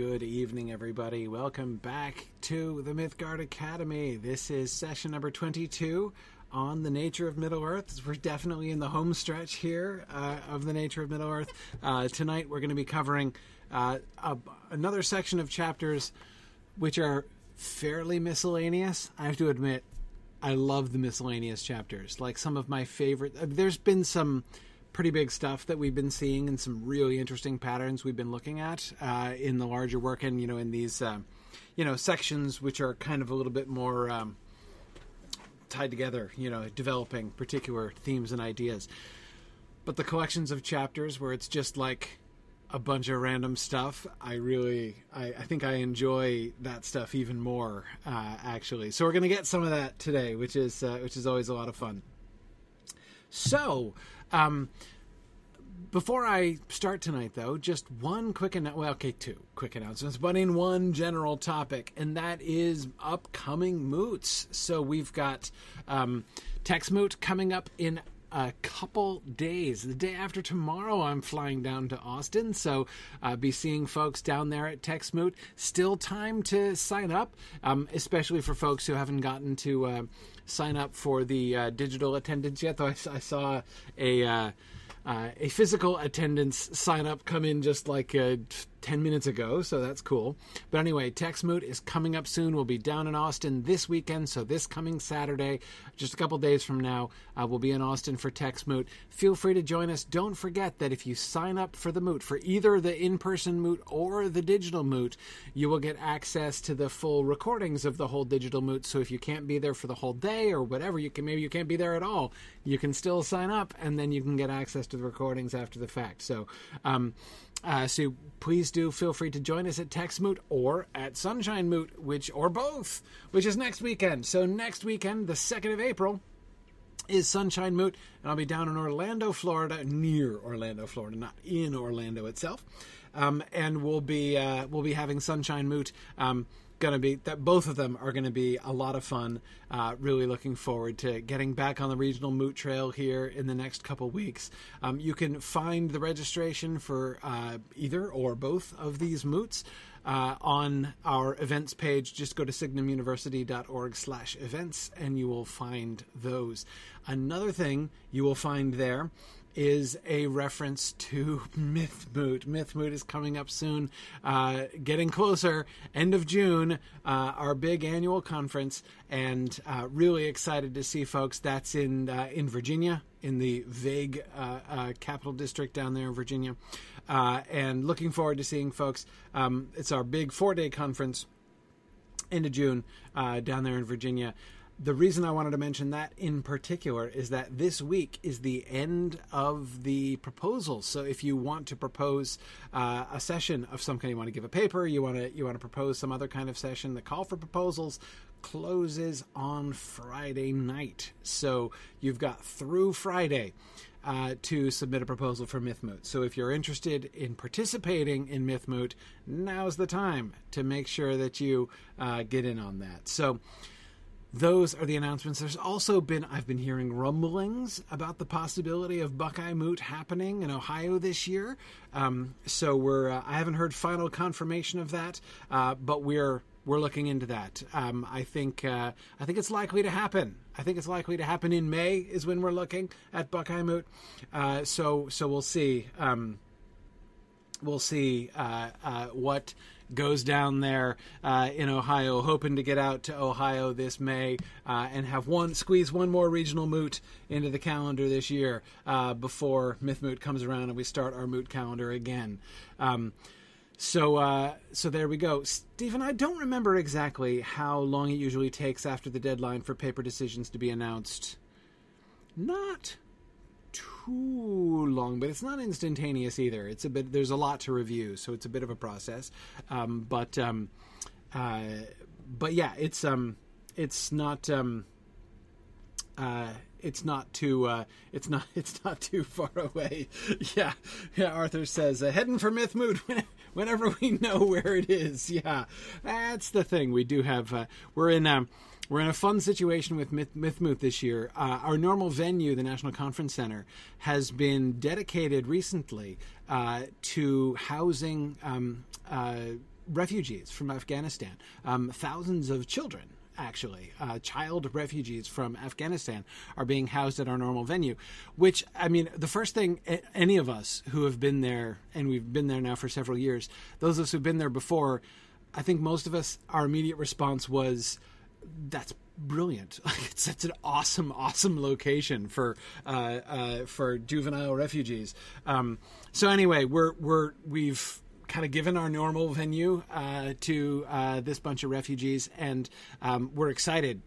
Good evening, everybody. Welcome back to the Mythgard Academy. This is session number 22 on the nature of Middle Earth. We're definitely in the home stretch here uh, of the nature of Middle Earth. Uh, tonight, we're going to be covering uh, a, another section of chapters which are fairly miscellaneous. I have to admit, I love the miscellaneous chapters. Like some of my favorite. Uh, there's been some pretty big stuff that we've been seeing and some really interesting patterns we've been looking at uh, in the larger work and you know in these uh, you know sections which are kind of a little bit more um, tied together you know developing particular themes and ideas. But the collections of chapters where it's just like a bunch of random stuff i really i, I think i enjoy that stuff even more uh, actually. So we're to get some of that today which is uh, which is always a lot of fun. So um, before I start tonight, though, just one quick announcement. Well, okay, two quick announcements, but in one general topic, and that is upcoming moots. So we've got um, Tex Moot coming up in a couple days. The day after tomorrow, I'm flying down to Austin, so uh, be seeing folks down there at TexMoot. Still time to sign up, um, especially for folks who haven't gotten to uh, sign up for the uh, digital attendance yet. Though I, I saw a uh, uh, a physical attendance sign up come in just like uh, 10 minutes ago, so that's cool. But anyway, TexMoot is coming up soon. We'll be down in Austin this weekend, so this coming Saturday, just a couple days from now, uh, we'll be in Austin for TexMoot. Feel free to join us. Don't forget that if you sign up for the Moot, for either the in person Moot or the digital Moot, you will get access to the full recordings of the whole digital Moot. So if you can't be there for the whole day or whatever, you can maybe you can't be there at all, you can still sign up and then you can get access to the recordings after the fact. So, um, uh, so please do feel free to join us at TexMoot or at Sunshine Moot, which or both, which is next weekend. So next weekend, the second of April, is Sunshine Moot, and I'll be down in Orlando, Florida, near Orlando, Florida, not in Orlando itself. Um, and we'll be uh, we'll be having Sunshine Moot. Um, going to be that both of them are going to be a lot of fun. Uh, really looking forward to getting back on the regional moot trail here in the next couple weeks. Um, you can find the registration for uh, either or both of these moots. Uh, on our events page, just go to signumuniversity.org slash events and you will find those. Another thing you will find there is a reference to Mythmoot. Mythmoot is coming up soon, uh, getting closer. End of June, uh, our big annual conference, and uh, really excited to see folks. That's in uh, in Virginia, in the vague uh, uh, capital district down there in Virginia, and looking forward to seeing folks. Um, it's our big four day conference. End of June, down there in Virginia the reason I wanted to mention that in particular is that this week is the end of the proposals. So if you want to propose uh, a session of some kind, you want to give a paper, you want to you want to propose some other kind of session, the call for proposals closes on Friday night. So you've got through Friday. Uh, to submit a proposal for MythMoot. So if you're interested in participating in MythMoot, now's the time to make sure that you uh, get in on that. So those are the announcements. There's also been, I've been hearing rumblings about the possibility of Buckeye Moot happening in Ohio this year. Um, so we're, uh, I haven't heard final confirmation of that, uh, but we're, we're looking into that. Um, I think, uh, I think it's likely to happen. I think it's likely to happen in May is when we're looking at Buckeye Moot. Uh, so, so we'll see. Um, we'll see uh, uh, what goes down there uh, in Ohio, hoping to get out to Ohio this May uh, and have one squeeze one more regional moot into the calendar this year uh, before Myth Moot comes around and we start our moot calendar again. Um, so, uh, so there we go, Stephen. I don't remember exactly how long it usually takes after the deadline for paper decisions to be announced. Not too long, but it's not instantaneous either. It's a bit. There's a lot to review, so it's a bit of a process. Um, but um, uh, but yeah, it's um, it's not um, uh, it's not too uh, it's not it's not too far away. yeah, yeah. Arthur says uh, heading for Myth Moot whenever we know where it is. Yeah, that's the thing. We do have uh, we're in um, we're in a fun situation with Myth, Mythmoot this year. Uh, our normal venue, the National Conference Center, has been dedicated recently uh, to housing um, uh, refugees from Afghanistan, um, thousands of children actually. Uh, child refugees from Afghanistan are being housed at our normal venue, which, I mean, the first thing any of us who have been there, and we've been there now for several years, those of us who've been there before, I think most of us, our immediate response was, that's brilliant. it's such an awesome, awesome location for uh, uh, for juvenile refugees. Um, so anyway, we're we're we've kind of given our normal venue uh, to uh, this bunch of refugees, and um, we're excited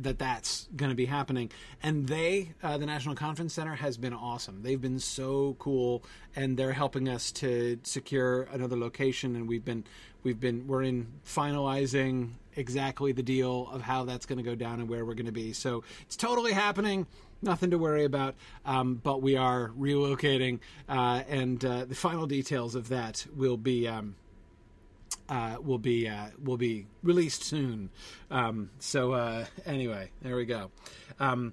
that that's going to be happening. And they, uh, the National Conference Center, has been awesome. They've been so cool, and they're helping us to secure another location. And we've been, we've been, we're in finalizing exactly the deal of how that's going to go down and where we're going to be. So it's totally happening nothing to worry about. Um, but we are relocating, uh, and uh, the final details of that will be. Um, uh, will be uh, will be released soon. Um, so uh, anyway, there we go. Um,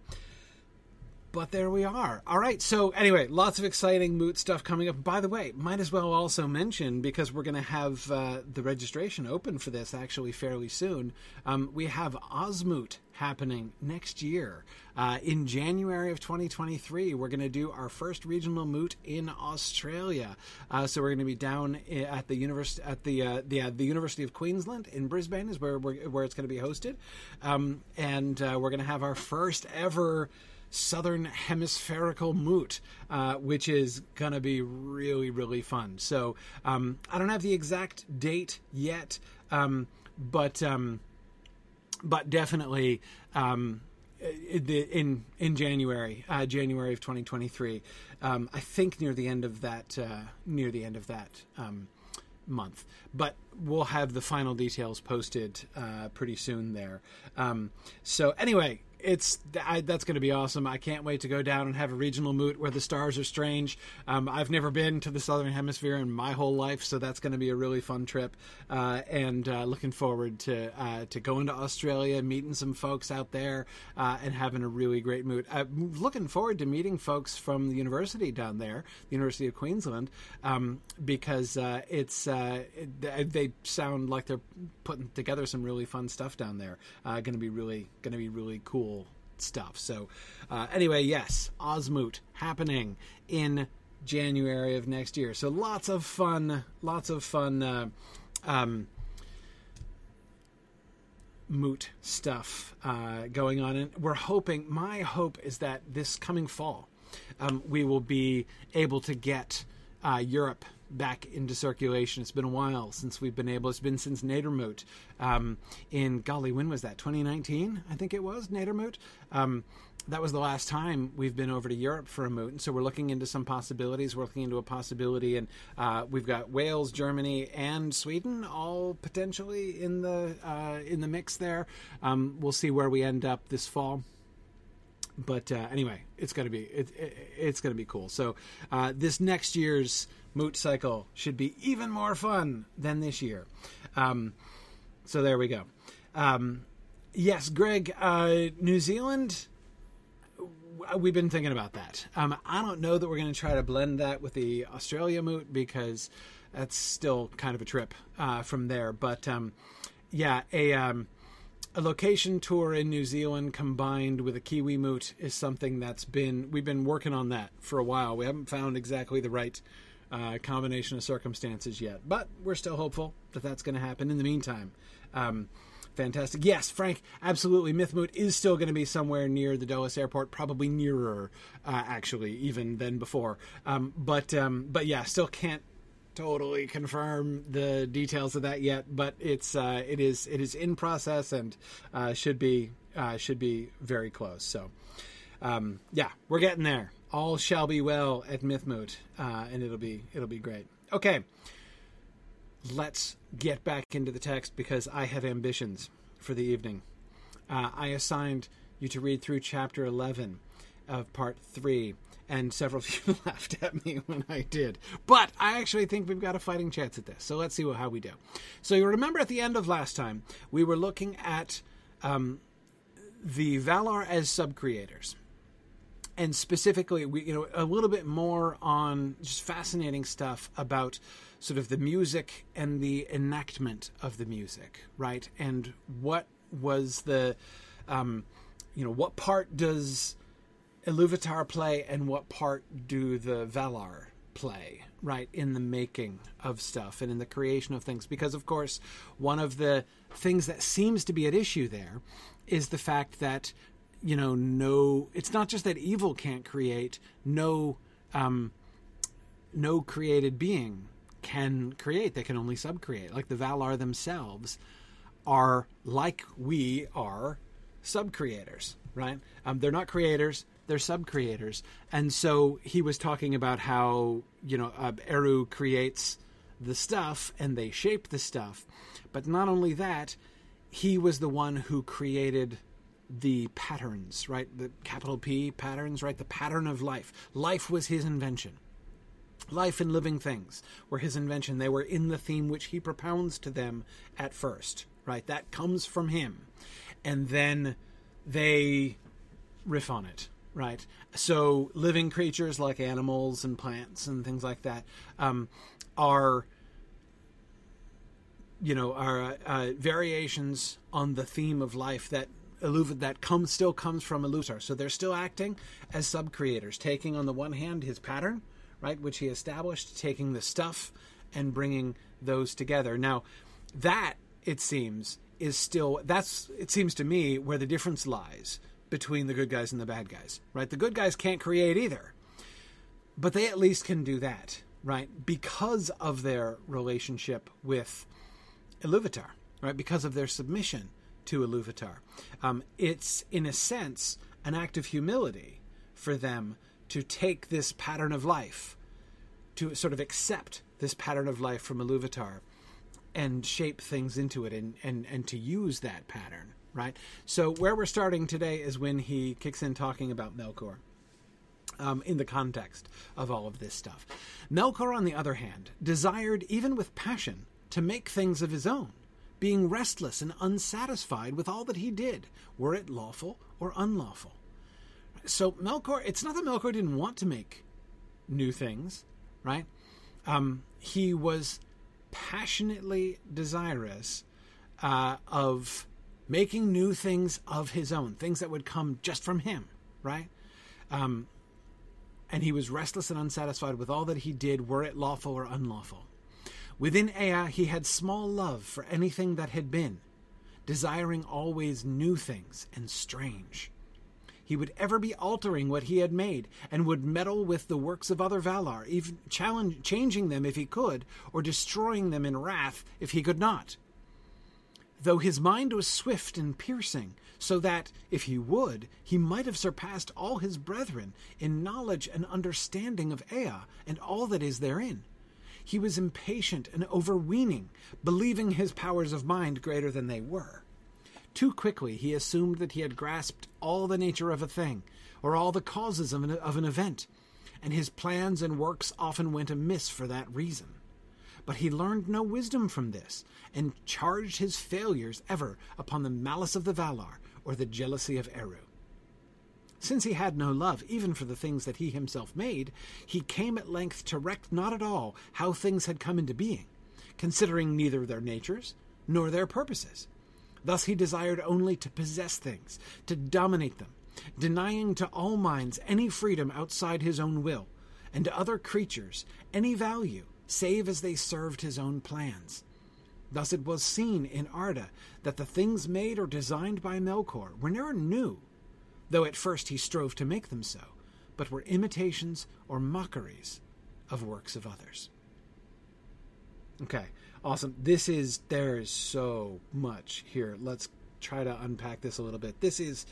but there we are. All right. So anyway, lots of exciting moot stuff coming up. By the way, might as well also mention because we're going to have uh, the registration open for this actually fairly soon. Um, we have Osmoot happening next year uh, in January of 2023. We're going to do our first regional moot in Australia. Uh, so we're going to be down at the university at the uh, the, uh, the University of Queensland in Brisbane is where where it's going to be hosted, um, and uh, we're going to have our first ever southern hemispherical moot, uh, which is going to be really, really fun. So um, I don't have the exact date yet, um, but um, but definitely um, in in January, uh, January of 2023. Um, I think near the end of that uh, near the end of that um, month. But we'll have the final details posted uh, pretty soon there. Um, so anyway, it's I, that's going to be awesome. I can't wait to go down and have a regional moot where the stars are strange. Um, I've never been to the southern hemisphere in my whole life, so that's going to be a really fun trip. Uh, and uh, looking forward to uh, to going to Australia, meeting some folks out there, uh, and having a really great moot. I'm looking forward to meeting folks from the university down there, the University of Queensland, um, because uh, it's uh, it, they sound like they're putting together some really fun stuff down there. going to be really going to be really cool stuff. So, uh, anyway, yes, Osmoot happening in January of next year. So lots of fun, lots of fun. Uh, um, moot stuff uh, going on, and we're hoping. My hope is that this coming fall, um, we will be able to get uh, Europe back into circulation. It's been a while since we've been able. It's been since Nadermoot um, in golly, when was that? 2019, I think it was Nadermoot. Um, that was the last time we've been over to Europe for a moot, and so we're looking into some possibilities. We're looking into a possibility, and uh, we've got Wales, Germany, and Sweden all potentially in the uh, in the mix there. Um, we'll see where we end up this fall but uh, anyway, it's gonna be it, it, it's gonna be cool. So uh, this next year's moot cycle should be even more fun than this year. Um, so there we go. Um, yes, Greg, uh, New Zealand. We've been thinking about that. Um, I don't know that we're going to try to blend that with the Australia moot because that's still kind of a trip uh, from there. But um, yeah, a um, a location tour in New Zealand combined with a Kiwi moot is something that's been we've been working on that for a while. We haven't found exactly the right uh, combination of circumstances yet, but we're still hopeful that that's going to happen. In the meantime, um, fantastic. Yes, Frank, absolutely. Mythmoot is still going to be somewhere near the Dulles Airport, probably nearer, uh, actually, even than before. Um, but um, but yeah, still can't totally confirm the details of that yet, but it's uh, it is it is in process and uh, should be uh, should be very close. So um, yeah, we're getting there. All shall be well at Mythmoot, uh, and it'll be it'll be great. Okay, let's get back into the text because I have ambitions for the evening. Uh, I assigned you to read through chapter eleven of part three and several of you laughed at me when I did. But I actually think we've got a fighting chance at this. So let's see how we do. So you remember at the end of last time, we were looking at um, the Valar as sub-creators. And specifically, we you know a little bit more on just fascinating stuff about sort of the music and the enactment of the music, right? And what was the, um, you know, what part does Iluvatar play and what part do the Valar play, right, in the making of stuff and in the creation of things? Because, of course, one of the things that seems to be at issue there is the fact that, you know, no, it's not just that evil can't create, no, um, no created being can create. They can only subcreate. Like the Valar themselves are like we are subcreators, right? Um, they're not creators, they're sub-creators. And so he was talking about how, you know, uh, Eru creates the stuff and they shape the stuff. But not only that, he was the one who created the patterns, right? The capital P patterns, right? The pattern of life. Life was his invention. Life and living things were his invention. They were in the theme which he propounds to them at first, right? That comes from him. And then they riff on it, right? So living creatures like animals and plants and things like that um, are, you know, are uh, variations on the theme of life that that comes still comes from Iluvatar. So they're still acting as sub creators, taking on the one hand his pattern, right, which he established, taking the stuff and bringing those together. Now, that it seems is still that's it seems to me where the difference lies between the good guys and the bad guys, right? The good guys can't create either, but they at least can do that, right? Because of their relationship with Iluvatar, right? Because of their submission to Iluvatar. Um, it's, in a sense, an act of humility for them to take this pattern of life, to sort of accept this pattern of life from Iluvatar and shape things into it and, and, and to use that pattern right? So where we're starting today is when he kicks in talking about Melkor. Um, in the context of all of this stuff. Melkor, on the other hand, desired, even with passion, to make things of his own, being restless and unsatisfied with all that he did, were it lawful or unlawful. So Melkor, it's not that Melkor didn't want to make new things, right? Um, he was passionately desirous uh, of making new things of his own, things that would come just from him, right? Um, and he was restless and unsatisfied with all that he did, were it lawful or unlawful. Within Ea, he had small love for anything that had been, desiring always new things and strange. He would ever be altering what he had made, and would meddle with the works of other Valar, even changing them if he could, or destroying them in wrath if he could not though his mind was swift and piercing, so that, if he would, he might have surpassed all his brethren in knowledge and understanding of Ea and all that is therein. He was impatient and overweening, believing his powers of mind greater than they were. Too quickly he assumed that he had grasped all the nature of a thing, or all the causes of an, of an event, and his plans and works often went amiss for that reason. But he learned no wisdom from this, and charged his failures ever upon the malice of the Valar or the jealousy of Eru. Since he had no love even for the things that he himself made, he came at length to reck not at all how things had come into being, considering neither their natures nor their purposes. Thus he desired only to possess things, to dominate them, denying to all minds any freedom outside his own will, and to other creatures any value save as they served his own plans. Thus it was seen in Arda that the things made or designed by Melkor were never new, though at first he strove to make them so, but were imitations or mockeries of works of others. Okay, awesome. This is, there is so much here. Let's try to unpack this a little bit. This is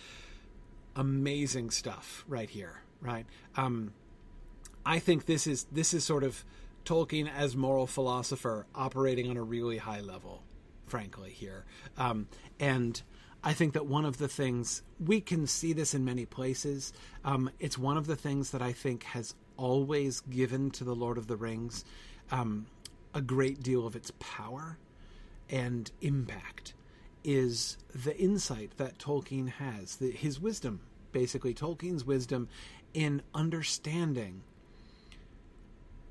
amazing stuff right here, right? Um, I think this is this is sort of Tolkien as moral philosopher operating on a really high level, frankly, here. Um, and I think that one of the things we can see this in many places. Um, it's one of the things that I think has always given to the Lord of the Rings um, a great deal of its power and impact. Is the insight that Tolkien has, the, his wisdom, basically Tolkien's wisdom in understanding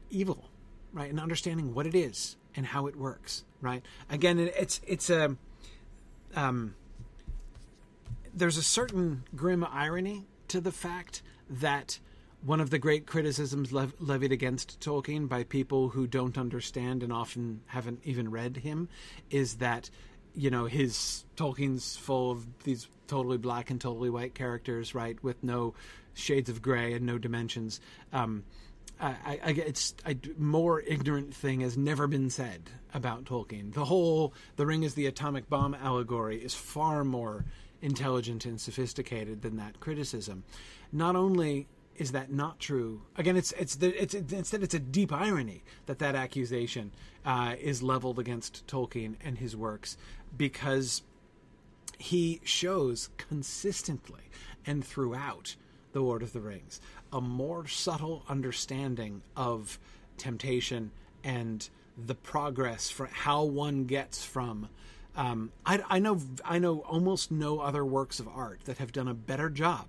evil right, and understanding what it is and how it works, right. Again, it's it's a um, there's a certain grim irony to the fact that one of the great criticisms lev- levied against Tolkien by people who don't understand and often haven't even read him is that you know his Tolkien's full of these totally black and totally white characters, right, with no shades of gray and no dimensions. Um, I, I, it's a more ignorant thing has never been said about Tolkien. The whole "the ring is the atomic bomb" allegory is far more intelligent and sophisticated than that criticism. Not only is that not true? Again, it's it's the, it's, instead it's a deep irony that that accusation uh, is leveled against Tolkien and his works because he shows consistently and throughout the Lord of the Rings a more subtle understanding of temptation and the progress for how one gets from. Um, I, I know I know almost no other works of art that have done a better job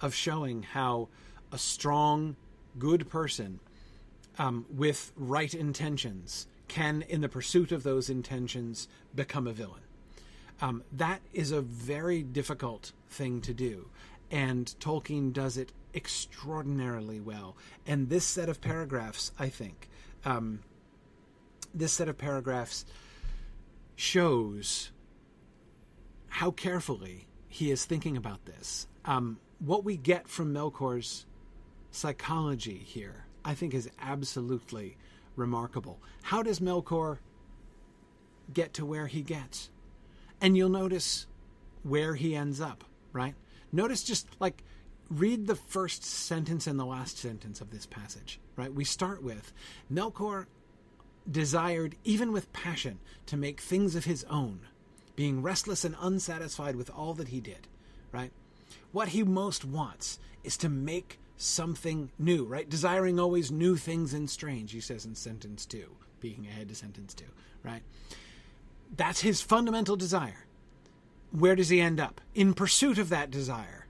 of showing how a strong, good person um, with right intentions can, in the pursuit of those intentions, become a villain. Um, that is a very difficult thing to do, and Tolkien does it extraordinarily well. And this set of paragraphs, I think, um, this set of paragraphs shows how carefully he is thinking about this. Um, what we get from Melkor's psychology here, I think, is absolutely remarkable. How does Melkor get to where he gets? And you'll notice where he ends up, right? Notice just like read the first sentence and the last sentence of this passage, right? We start with Melkor desired, even with passion, to make things of his own, being restless and unsatisfied with all that he did, right? What he most wants is to make something new, right? Desiring always new things and strange, he says in sentence two, being ahead to sentence two, right? That's his fundamental desire. Where does he end up? In pursuit of that desire.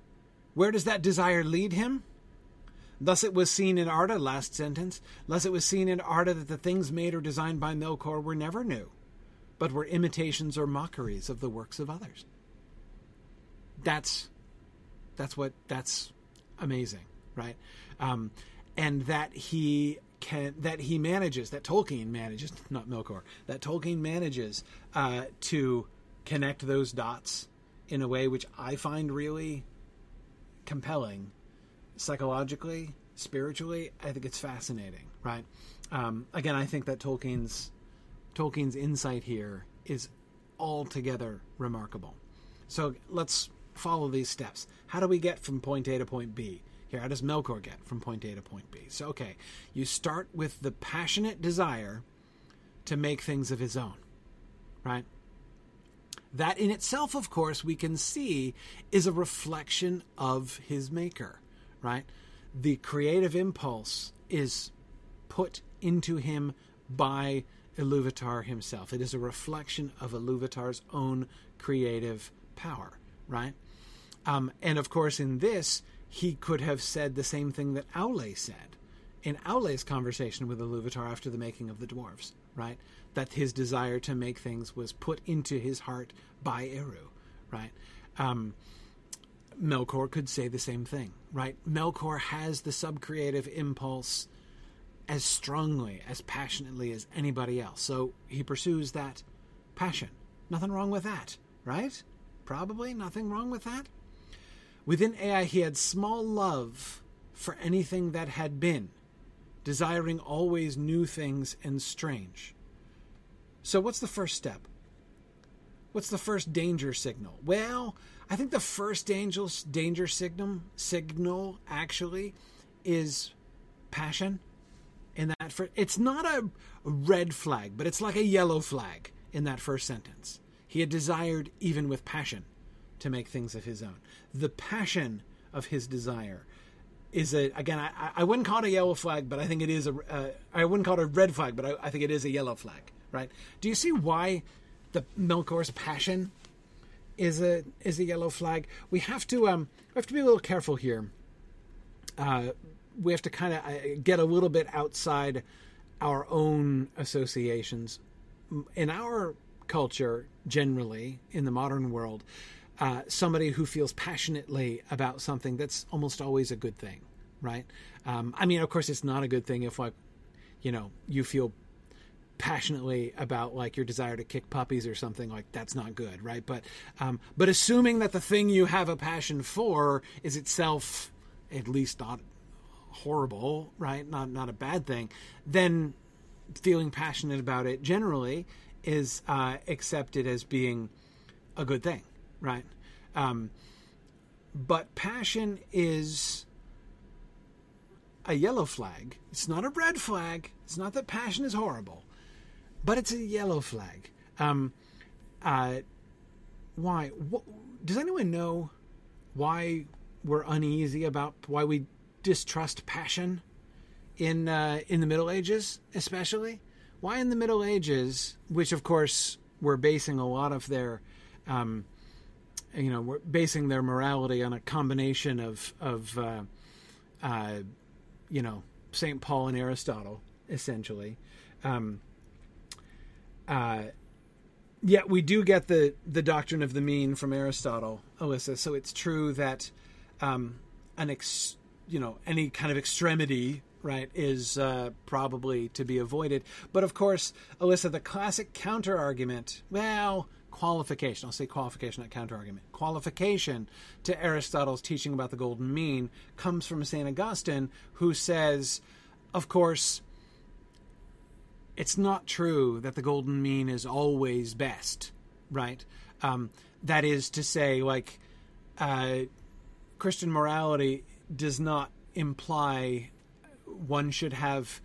Where does that desire lead him? Thus it was seen in Arda, last sentence, thus it was seen in Arda that the things made or designed by Melkor were never new, but were imitations or mockeries of the works of others. That's that's what that's amazing right? Um, and that he can that he manages that Tolkien manages not Melkor that Tolkien manages uh, to connect those dots in a way which I find really compelling psychologically spiritually I think it's fascinating right? Um, again I think that Tolkien's Tolkien's insight here is altogether remarkable. So let's follow these steps. How do we get from point A to point B? Here, how does Melkor get from point A to point B? So, okay, you start with the passionate desire to make things of his own, right? That in itself, of course, we can see is a reflection of his maker, right? The creative impulse is put into him by Iluvatar himself. It is a reflection of Iluvatar's own creative power, right? Um, and of course, in this, he could have said the same thing that Aule said in Aule's conversation with Iluvatar after the making of the dwarves, right? That his desire to make things was put into his heart by Eru, right? Um, Melkor could say the same thing, right? Melkor has the subcreative impulse as strongly, as passionately as anybody else. So he pursues that passion. Nothing wrong with that, right? Probably nothing wrong with that. Within Ea, he had small love for anything that had been, desiring always new things and strange. So, what's the first step? What's the first danger signal? Well, I think the first danger, danger signal, signal actually is passion. In that, for, it's not a red flag, but it's like a yellow flag in that first sentence. He had desired even with passion to make things of his own. The passion of his desire is a again I, I wouldn't call it a yellow flag, but I think it is a uh, I wouldn't call it a red flag, but I, I, think it is a yellow flag. Right? Do you see why the Melkor's passion is a is a yellow flag? We have to um we have to be a little careful here. Uh, we have to kind of uh, get a little bit outside our own associations. In our culture, generally, in the modern world, uh, somebody who feels passionately about something, that's almost always a good thing, right? Um, I mean, of course, it's not a good thing if, like, you know, you feel passionately about like your desire to kick puppies or something like that's not good right? But um, but assuming that the thing you have a passion for is itself at least not horrible right? Not not a bad thing then feeling passionate about it generally is uh, accepted as being a good thing right? Um, but passion is a yellow flag. It's not a red flag. It's not that passion is horrible but it's a yellow flag. Um, uh, why? What, does anyone know why we're uneasy about why we distrust passion in uh, in the Middle Ages, especially? Why in the Middle Ages, which of course were basing a lot of their, um, you know, we're basing their morality on a combination of of, uh, uh you know, Saint Paul and Aristotle, essentially. Um, uh, yet we do get the the doctrine of the mean from Aristotle, Alyssa. So it's true that um, an ex, you know any kind of extremity right is uh, probably to be avoided. But of course, Alyssa, the classic counter argument, well, qualification. I'll say qualification, not counter argument. Qualification to Aristotle's teaching about the golden mean comes from Saint Augustine, who says, of course it's not true that the golden mean is always best, right? Um, that is to say, like, uh, Christian morality does not imply one should have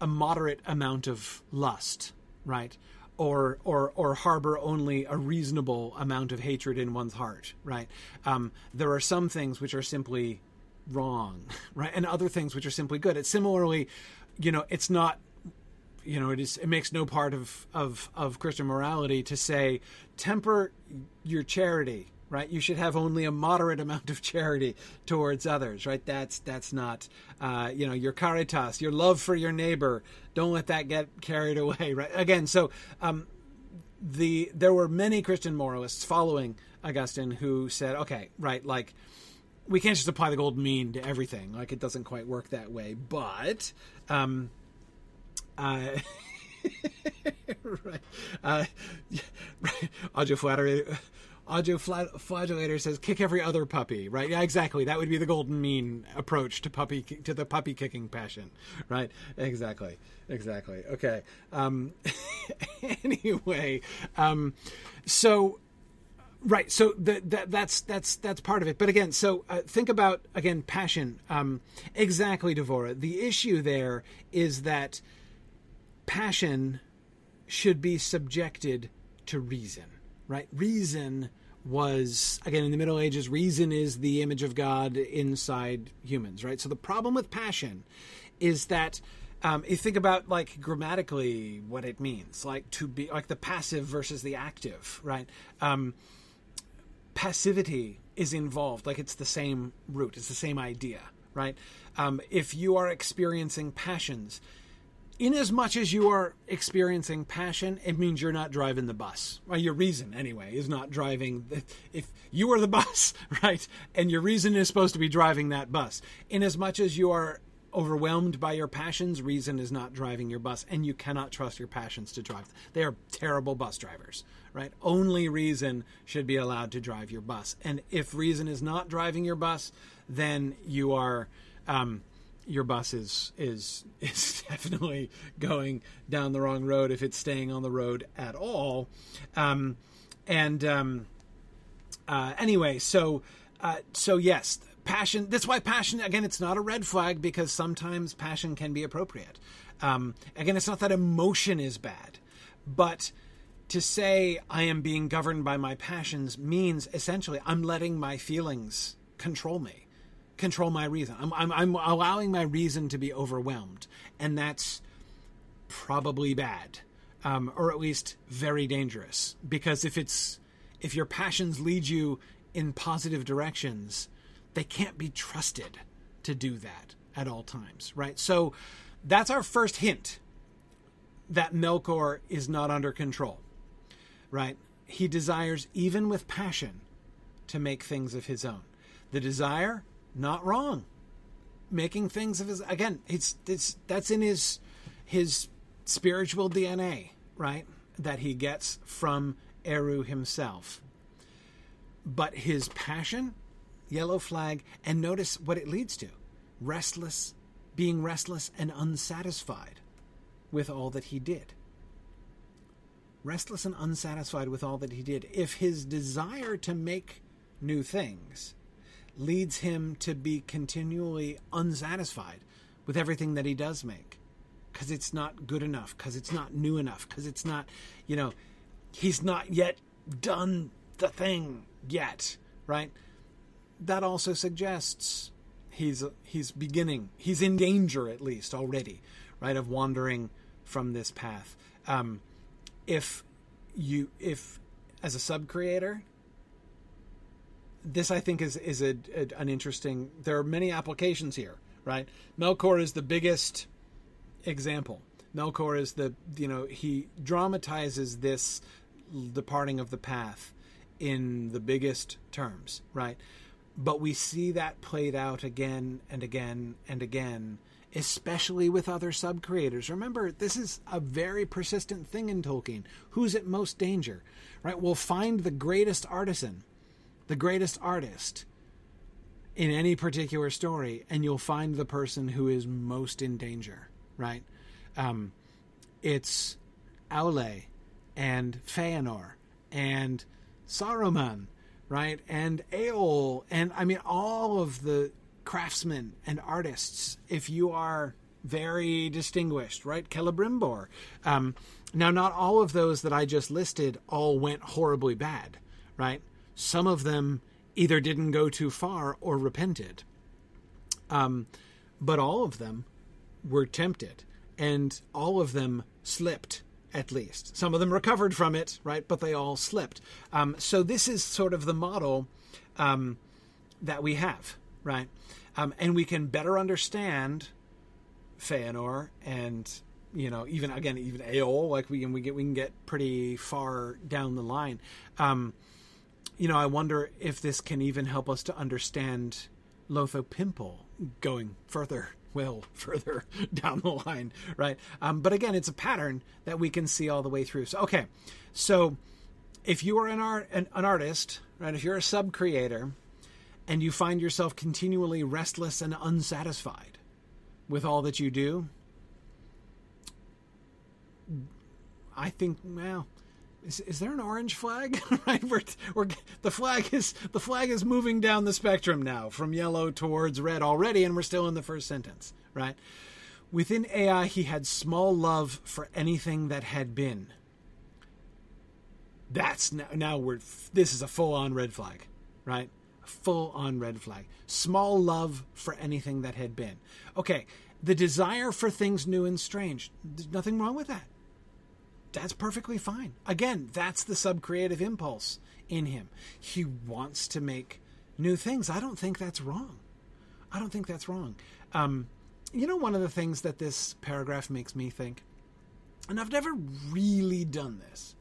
a moderate amount of lust, right? Or, or, or harbor only a reasonable amount of hatred in one's heart, right? Um, there are some things which are simply wrong, right? And other things which are simply good. It's similarly, you know, it's not you know, it is it makes no part of of of Christian morality to say temper your charity, right? You should have only a moderate amount of charity towards others, right? That's that's not, uh, you know, your caritas, your love for your neighbor. Don't let that get carried away, right? Again, so um, the there were many Christian moralists following Augustine who said, okay, right, like we can't just apply the golden mean to everything. Like it doesn't quite work that way, but. Um, uh, right. Uh, right. Audio flatterator. Audio flagellator says kick every other puppy, right? Yeah, exactly. That would be the golden mean approach to puppy to the puppy kicking passion, right? Exactly, exactly. Okay. Um, anyway, um, so right, so the, that that's that's that's part of it. But again, so uh, think about again passion. Um, exactly, Devora. The issue there is that passion should be subjected to reason, right? Reason was again in the middle ages reason is the image of god inside humans right? So the problem with passion is that um, you think about like grammatically what it means like to be like the passive versus the active right? Um, passivity is involved like it's the same root it's the same idea right? Um, if you are experiencing passions in as much as you are experiencing passion, it means you're not driving the bus. Well, your reason, anyway, is not driving. The, if you are the bus, right, and your reason is supposed to be driving that bus, in as much as you are overwhelmed by your passions, reason is not driving your bus, and you cannot trust your passions to drive. They are terrible bus drivers, right? Only reason should be allowed to drive your bus, and if reason is not driving your bus, then you are. Um, your bus is is is definitely going down the wrong road if it's staying on the road at all. Um, and um, uh, anyway, so uh, so yes, passion. That's why passion. Again, it's not a red flag because sometimes passion can be appropriate. Um, again, it's not that emotion is bad, but to say I am being governed by my passions means essentially I'm letting my feelings control me control my reason. I'm, I'm, I'm allowing my reason to be overwhelmed, and that's probably bad, um, or at least very dangerous. Because if it's if your passions lead you in positive directions, they can't be trusted to do that at all times, right? So that's our first hint that Melkor is not under control, right? He desires, even with passion, to make things of his own. The desire, not wrong. Making things of his again, it's it's that's in his his spiritual DNA, right? That he gets from Eru himself. But his passion, yellow flag, and notice what it leads to restless, being restless and unsatisfied with all that he did. Restless and unsatisfied with all that he did. If his desire to make new things leads him to be continually unsatisfied with everything that he does make because it's not good enough, because it's not new enough, because it's not, you know, he's not yet done the thing yet, right? That also suggests he's he's beginning, he's in danger at least already, right, of wandering from this path. Um, if you if as a sub creator this I think is is a, a, an interesting. There are many applications here, right? Melkor is the biggest example. Melkor is the you know he dramatizes this departing of the path in the biggest terms, right? But we see that played out again and again and again, especially with other sub creators. Remember, this is a very persistent thing in Tolkien. Who's at most danger, right? We'll find the greatest artisan the greatest artist in any particular story, and you'll find the person who is most in danger, right? Um, it's Aule and Feanor and Saruman, right? And Eol, and I mean, all of the craftsmen and artists, if you are very distinguished, right? Celebrimbor. Um, now, not all of those that I just listed all went horribly bad, right? Some of them either didn't go too far or repented. Um, but all of them were tempted, and all of them slipped at least. Some of them recovered from it, right? But they all slipped. Um, so this is sort of the model um, that we have, right? Um, and we can better understand Feanor and you know even again even Eol. Like we can we get we can get pretty far down the line. You know, I wonder if this can even help us to understand Lotho Pimple going further, well, further down the line, right? Um, but again, it's a pattern that we can see all the way through. So, okay, so if you are an art an, an artist, right? If you're a sub creator, and you find yourself continually restless and unsatisfied with all that you do, I think, well, is, is there an orange flag? right, we're, we're, the flag is the flag is moving down the spectrum now from yellow towards red already, and we're still in the first sentence. Right, within Ea, he had small love for anything that had been. That's now, now we're this is a full on red flag, right? Full on red flag. Small love for anything that had been. Okay, the desire for things new and strange. There's nothing wrong with that that's perfectly fine. Again, that's the subcreative impulse in him. He wants to make new things. I don't think that's wrong. I don't think that's wrong. Um, you know, one of the things that this paragraph makes me think, and I've never really done this,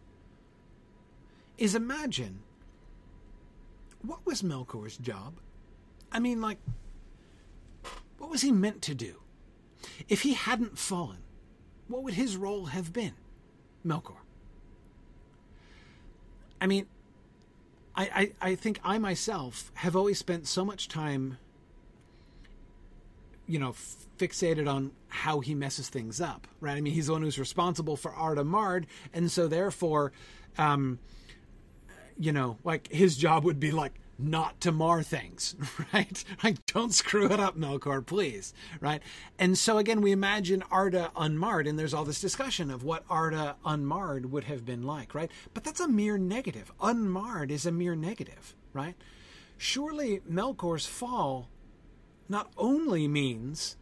is imagine what was Melkor's job? I mean, like, what was he meant to do? If he hadn't fallen, what would his role have been? Melkor. I mean, I, I, I think I myself have always spent so much time, you know, fixated on how he messes things up, right? I mean, he's the one who's responsible for Arda Marred, and so therefore, um, you know, like his job would be like not to mar things, right? Like, don't screw it up, Melkor, please, right? And so again, we imagine Arda unmarred, and there's all this discussion of what Arda unmarred would have been like, right? But that's a mere negative. Unmarred is a mere negative, right? Surely Melkor's fall not only means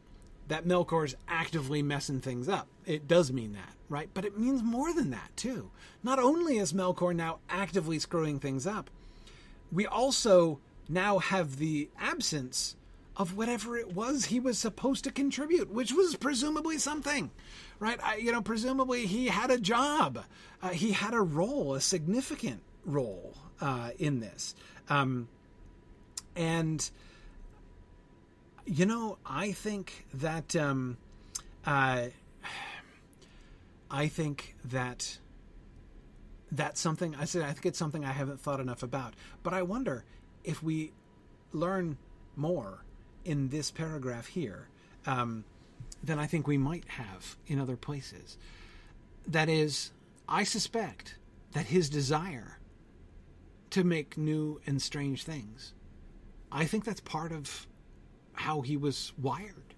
that Melkor's actively messing things up. It does mean that, right? But it means more than that, too. Not only is Melkor now actively screwing things up, we also now have the absence of whatever it was he was supposed to contribute, which was presumably something, right? I, you know, presumably he had a job, uh, he had a role, a significant role uh, in this, um, and you know, I think that um, uh, I think that that's something I said. I think it's something I haven't thought enough about, but I wonder if we learn more in this paragraph here um, than I think we might have in other places. That is, I suspect that his desire to make new and strange things, I think that's part of how he was wired.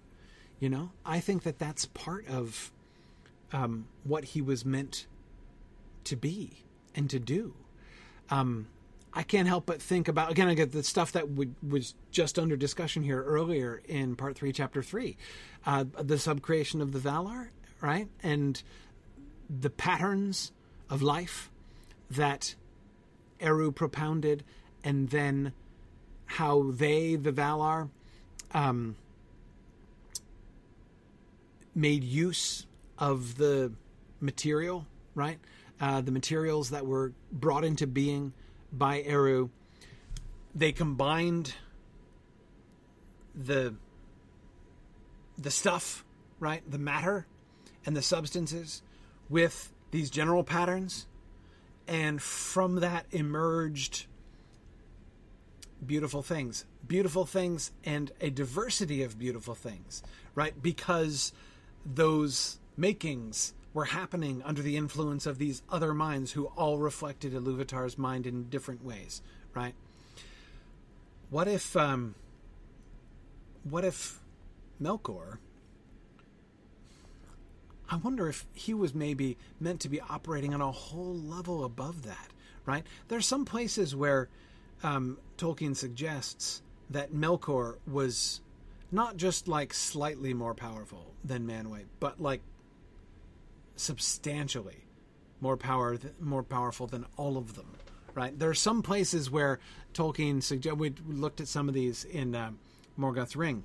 You know, I think that that's part of um, what he was meant to be and to do. Um, I can't help but think about again. I get the stuff that was just under discussion here earlier in part three, chapter three, uh, the subcreation of the Valar, right, and the patterns of life that Eru propounded, and then how they, the Valar, um, made use of the material, right, uh, the materials that were brought into being by Eru. They combined the the stuff, right, the matter and the substances with these general patterns, and from that emerged beautiful things, beautiful things, and a diversity of beautiful things, right? Because those makings were happening under the influence of these other minds who all reflected Iluvatar's mind in different ways, right? What if, um, what if Melkor? I wonder if he was maybe meant to be operating on a whole level above that, right? There's some places where um, Tolkien suggests that Melkor was not just like slightly more powerful than Manwë, but like substantially more power, th- more powerful than all of them. Right? There are some places where Tolkien suggest. We looked at some of these in uh, Morgoth's Ring.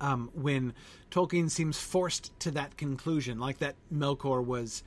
Um, when Tolkien seems forced to that conclusion, like that Melkor was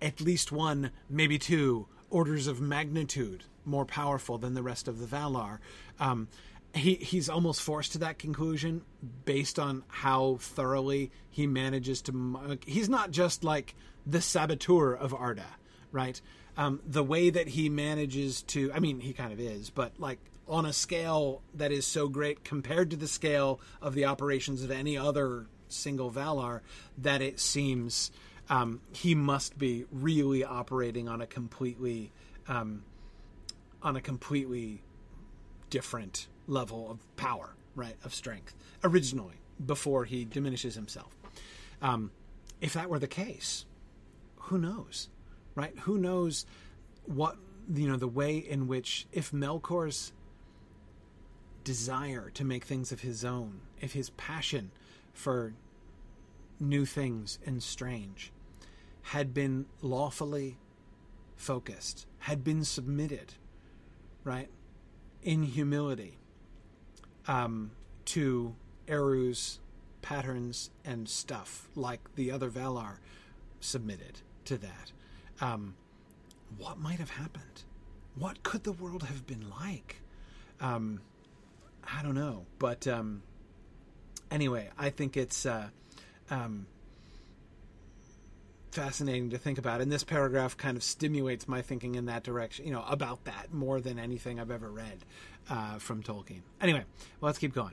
at least one, maybe two orders of magnitude more powerful than the rest of the Valar. Um, he he's almost forced to that conclusion based on how thoroughly he manages to. He's not just like the saboteur of Arda, right? Um, the way that he manages to, I mean, he kind of is, but like on a scale that is so great compared to the scale of the operations of any other single Valar, that it seems um, he must be really operating on a completely, um, on a completely different level of power, right, of strength, originally, before he diminishes himself. Um, if that were the case, who knows, right? Who knows what, you know, the way in which, if Melkor's desire to make things of his own, if his passion for new things and strange had been lawfully focused, had been submitted, right, in humility, um, to Eru's patterns and stuff, like the other Valar submitted to that. Um, what might have happened? What could the world have been like? Um, I don't know, but um, anyway, I think it's uh, um, fascinating to think about, and this paragraph kind of stimulates my thinking in that direction. You know, about that more than anything I've ever read uh, from Tolkien. Anyway, well, let's keep going.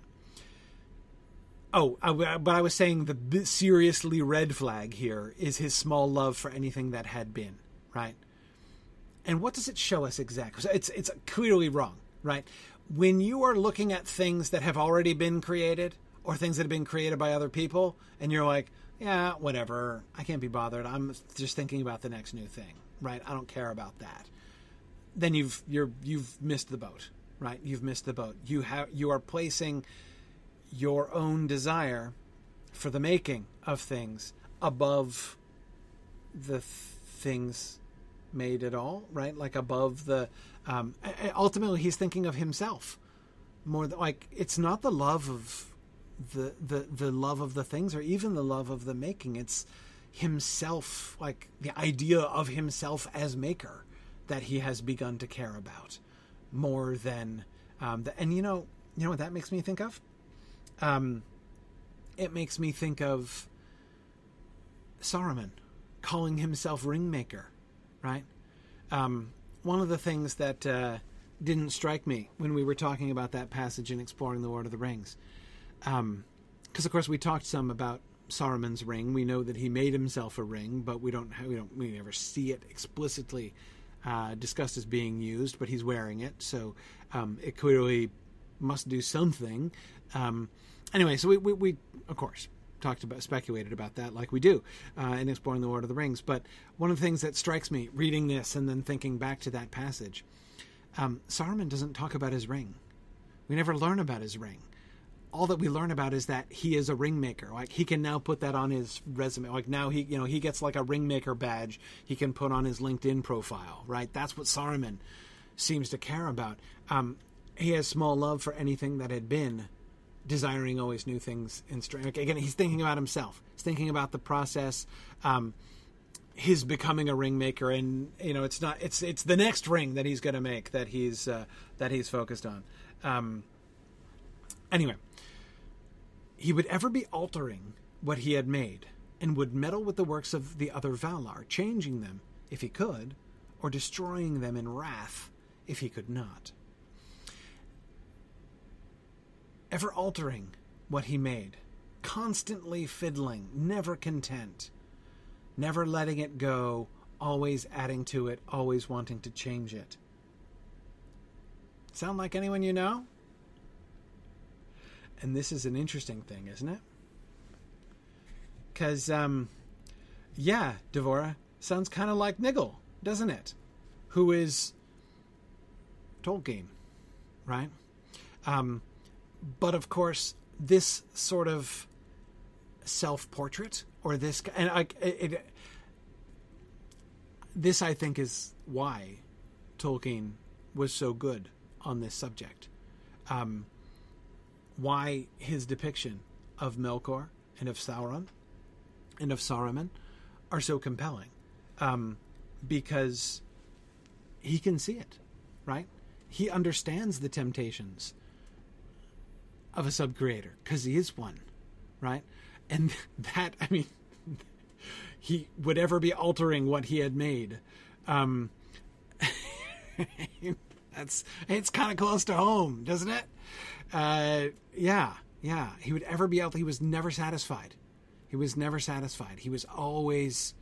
Oh, I, but I was saying the seriously red flag here is his small love for anything that had been, right? And what does it show us exactly? It's it's clearly wrong, right? When you are looking at things that have already been created or things that have been created by other people, and you're like, yeah, whatever, I can't be bothered. I'm just thinking about the next new thing, right? I don't care about that. Then you've you're you've missed the boat, right? You've missed the boat. You have you are placing your own desire for the making of things above the th- things made at all, right? Like above the. Um, ultimately, he's thinking of himself, more than like it's not the love of the the the love of the things or even the love of the making it's himself like the idea of himself as maker that he has begun to care about more than um, the, and you know you know what that makes me think of um, it makes me think of Saruman calling himself ringmaker right um, one of the things that uh, didn't strike me when we were talking about that passage in exploring the Lord of the Rings because um, of course we talked some about Saruman's ring. We know that he made himself a ring, but we don't we don't we never see it explicitly uh, discussed as being used. But he's wearing it, so um, it clearly must do something. Um, anyway, so we, we, we of course talked about speculated about that like we do uh, in exploring the Lord of the Rings. But one of the things that strikes me reading this and then thinking back to that passage, um, Saruman doesn't talk about his ring. We never learn about his ring all that we learn about is that he is a ringmaker. Like he can now put that on his resume. Like now he, you know, he gets like a ringmaker badge he can put on his LinkedIn profile. Right. That's what Saruman seems to care about. Um, he has small love for anything that had been, desiring always new things in strength. Again, he's thinking about himself. He's thinking about the process. Um, his becoming a ringmaker, and you know, it's not. It's it's the next ring that he's going to make that he's uh, that he's focused on. Um, anyway, he would ever be altering what he had made, and would meddle with the works of the other Valar, changing them, if he could, or destroying them in wrath, if he could not. Ever altering what he made, constantly fiddling, never content, never letting it go, always adding to it, always wanting to change it. Sound like anyone you know? And this is an interesting thing, isn't it? Because, um, yeah, Devora sounds kind of like Niggle, doesn't it? Who is Tolkien, right? Um, but of course, this sort of self-portrait or this, and I, it, this I think is why Tolkien was so good on this subject. Um, why his depiction of Melkor and of Sauron and of Saruman are so compelling. Um, because he can see it, right? He understands the temptations of a sub creator because he is one, right? And that, I mean, he would ever be altering what he had made. Um, that's it's kind of close to home, doesn't it? Uh, yeah, yeah. He would ever be able. To, he was never satisfied. He was never satisfied. He was always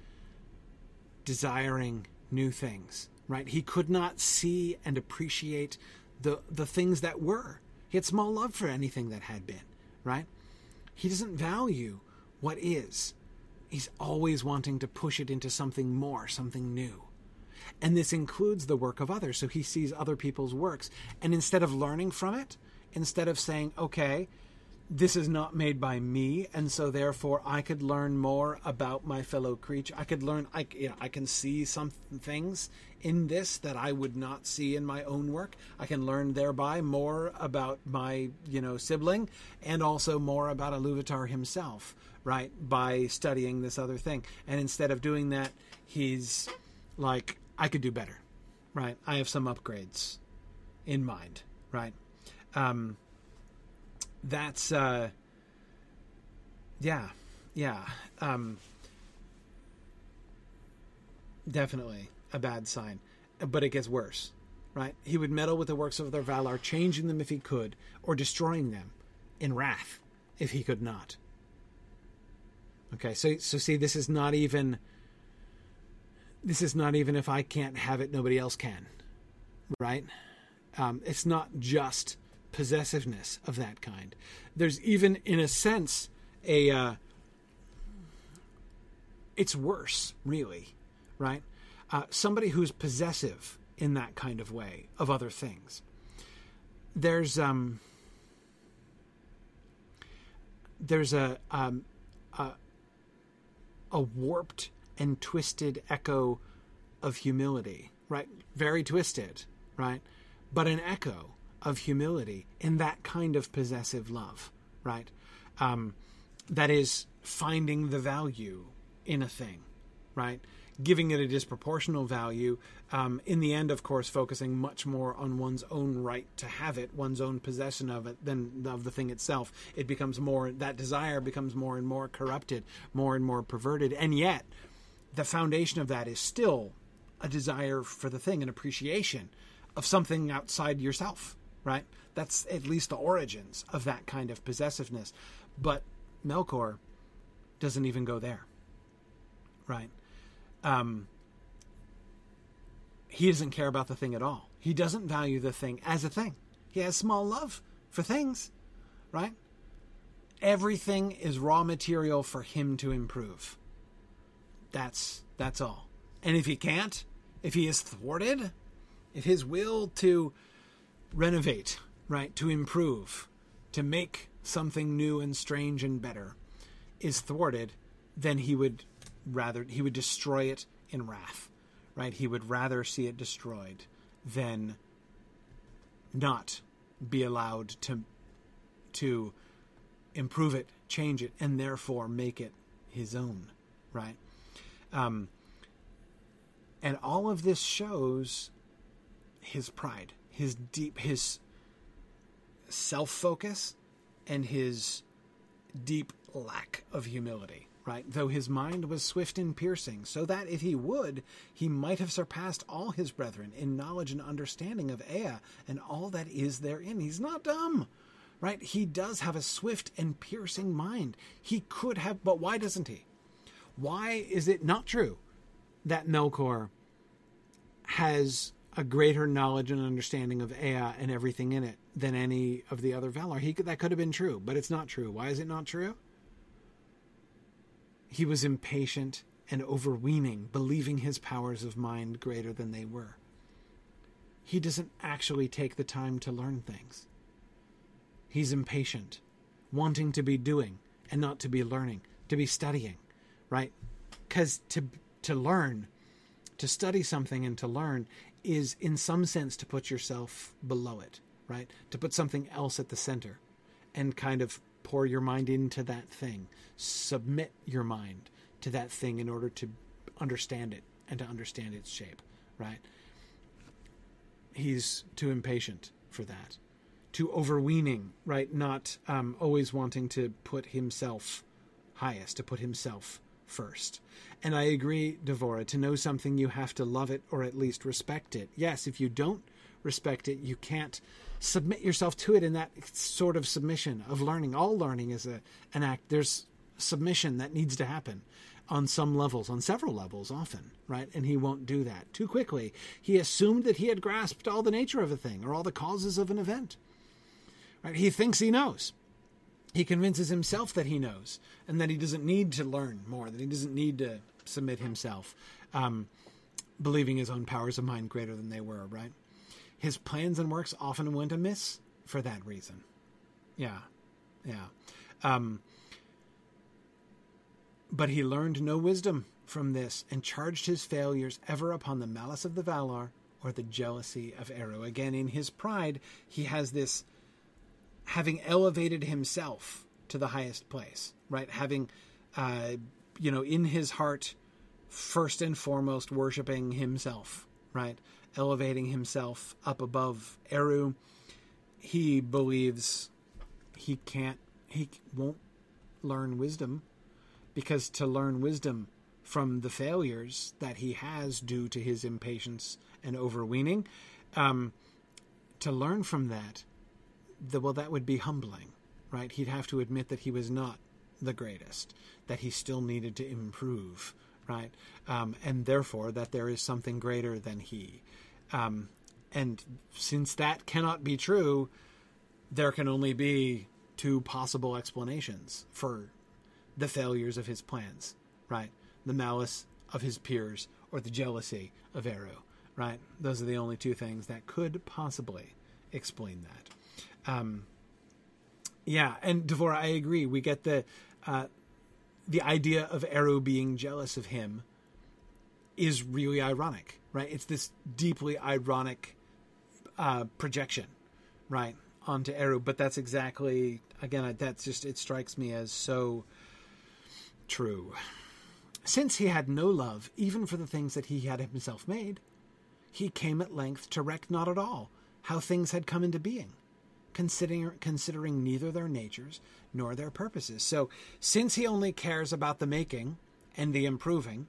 desiring new things. Right? He could not see and appreciate the the things that were. He had small love for anything that had been. Right? He doesn't value what is. He's always wanting to push it into something more, something new. And this includes the work of others. So he sees other people's works. And instead of learning from it, instead of saying, okay, this is not made by me, and so therefore I could learn more about my fellow creature. I could learn, I, you know, I can see some things in this that I would not see in my own work. I can learn thereby more about my, you know, sibling, and also more about Iluvatar himself, right? By studying this other thing, and instead of doing that, he's like, I could do better, right? I have some upgrades in mind, right? Um, that's uh, yeah, yeah, um, definitely a bad sign. But it gets worse, right? He would meddle with the works of their Valar, changing them if he could, or destroying them in wrath if he could not. Okay, so so see, this is not even. This is not even if I can't have it, nobody else can, right? Um, it's not just possessiveness of that kind. There's even, in a sense, a. Uh, it's worse, really, right? Uh, somebody who's possessive in that kind of way of other things. There's um, there's a, um, a a warped and twisted echo of humility, right? Very twisted, right? But an echo of humility in that kind of possessive love, right? Um, that is finding the value in a thing, right? Giving it a disproportional value. Um, in the end, of course, focusing much more on one's own right to have it, one's own possession of it, than of the thing itself. It becomes more, that desire becomes more and more corrupted, more and more perverted. And yet, the foundation of that is still a desire for the thing, an appreciation of something outside yourself, right? That's at least the origins of that kind of possessiveness. But Melkor doesn't even go there, right? Um, he doesn't care about the thing at all. He doesn't value the thing as a thing. He has small love for things, right? Everything is raw material for him to improve. That's that's all. And if he can't, if he is thwarted, if his will to renovate, right, to improve, to make something new and strange and better is thwarted, then he would rather he would destroy it in wrath, right? He would rather see it destroyed than not be allowed to to improve it, change it, and therefore make it his own, right? Um, and all of this shows his pride, his deep, his self focus, and his deep lack of humility, right? Though his mind was swift and piercing, so that if he would, he might have surpassed all his brethren in knowledge and understanding of Ea and all that is therein. He's not dumb, right? He does have a swift and piercing mind. He could have, but why doesn't he? Why is it not true that Melkor has a greater knowledge and understanding of Ea and everything in it than any of the other Valar. He could, that could have been true, but it's not true. Why is it not true? He was impatient and overweening, believing his powers of mind greater than they were. He doesn't actually take the time to learn things. He's impatient, wanting to be doing and not to be learning, to be studying, right? Because to to learn to study something and to learn is in some sense to put yourself below it, right? To put something else at the center and kind of pour your mind into that thing, submit your mind to that thing in order to understand it and to understand its shape, right? He's too impatient for that, too overweening, right? Not um, always wanting to put himself highest, to put himself first. And I agree, Devora, to know something, you have to love it or at least respect it. Yes, if you don't respect it, you can't submit yourself to it in that sort of submission of learning. All learning is a, an act. There's submission that needs to happen on some levels, on several levels often, right? And he won't do that too quickly. He assumed that he had grasped all the nature of a thing or all the causes of an event. Right? He thinks he knows he convinces himself that he knows and that he doesn't need to learn more, that he doesn't need to submit himself, um, believing his own powers of mind greater than they were, right? His plans and works often went amiss for that reason. Yeah, yeah. Um, but he learned no wisdom from this and charged his failures ever upon the malice of the Valar or the jealousy of Eru. Again, in his pride, he has this having elevated himself to the highest place, right? Having, uh, you know, in his heart, first and foremost, worshiping himself, right? Elevating himself up above Eru. He believes he can't, he won't learn wisdom because to learn wisdom from the failures that he has due to his impatience and overweening, um, to learn from that the, well, that would be humbling, right? He'd have to admit that he was not the greatest, that he still needed to improve, right? Um, and therefore that there is something greater than he. Um, and since that cannot be true, there can only be two possible explanations for the failures of his plans, right? The malice of his peers or the jealousy of Eru, right? Those are the only two things that could possibly explain that. Um, yeah, and Devora, I agree. We get the uh, the idea of Eru being jealous of him is really ironic, right? It's this deeply ironic uh, projection, right, onto Eru. But that's exactly again that's just it strikes me as so true. Since he had no love even for the things that he had himself made, he came at length to reck not at all how things had come into being, considering considering neither their natures nor their purposes. So since he only cares about the making and the improving,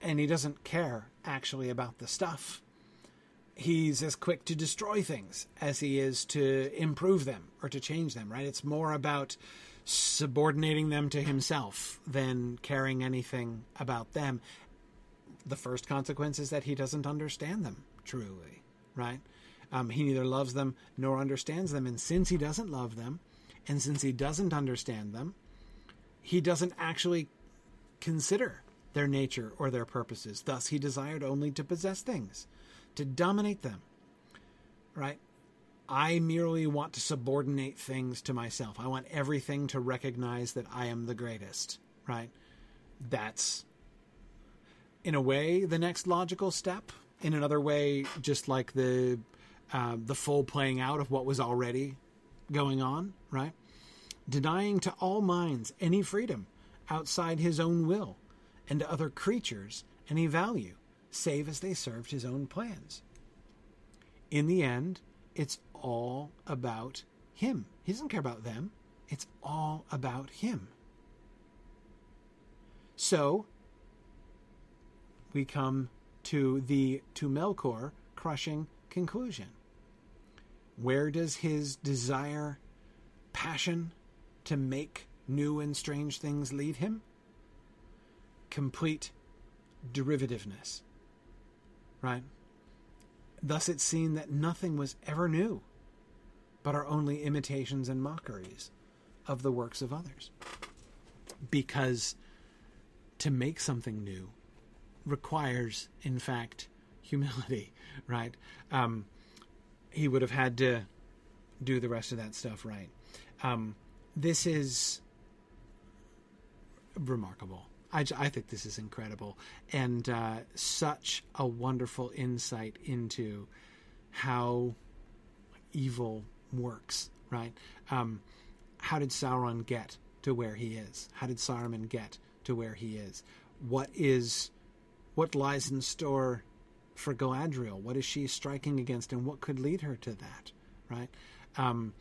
and he doesn't care actually about the stuff, he's as quick to destroy things as he is to improve them or to change them, right? It's more about subordinating them to himself than caring anything about them. The first consequence is that he doesn't understand them truly, right? Um, he neither loves them nor understands them. And since he doesn't love them, and since he doesn't understand them, he doesn't actually consider their nature or their purposes. Thus, he desired only to possess things, to dominate them. Right? I merely want to subordinate things to myself. I want everything to recognize that I am the greatest. Right? That's, in a way, the next logical step. In another way, just like the uh, the full playing out of what was already going on, right? Denying to all minds any freedom outside his own will, and to other creatures any value, save as they served his own plans. In the end, it's all about him. He doesn't care about them, it's all about him. So, we come to the to Melkor crushing conclusion. Where does his desire, passion to make new and strange things lead him? Complete derivativeness. Right? Thus it's seen that nothing was ever new, but are only imitations and mockeries of the works of others. Because to make something new requires, in fact, humility, right? Um, he would have had to do the rest of that stuff right. Um, this is remarkable. I, I think this is incredible and uh, such a wonderful insight into how evil works, right? Um, how did Sauron get to where he is? How did Saruman get to where he is? What is what lies in store for Galadriel? What is she striking against, and what could lead her to that? Right. Um,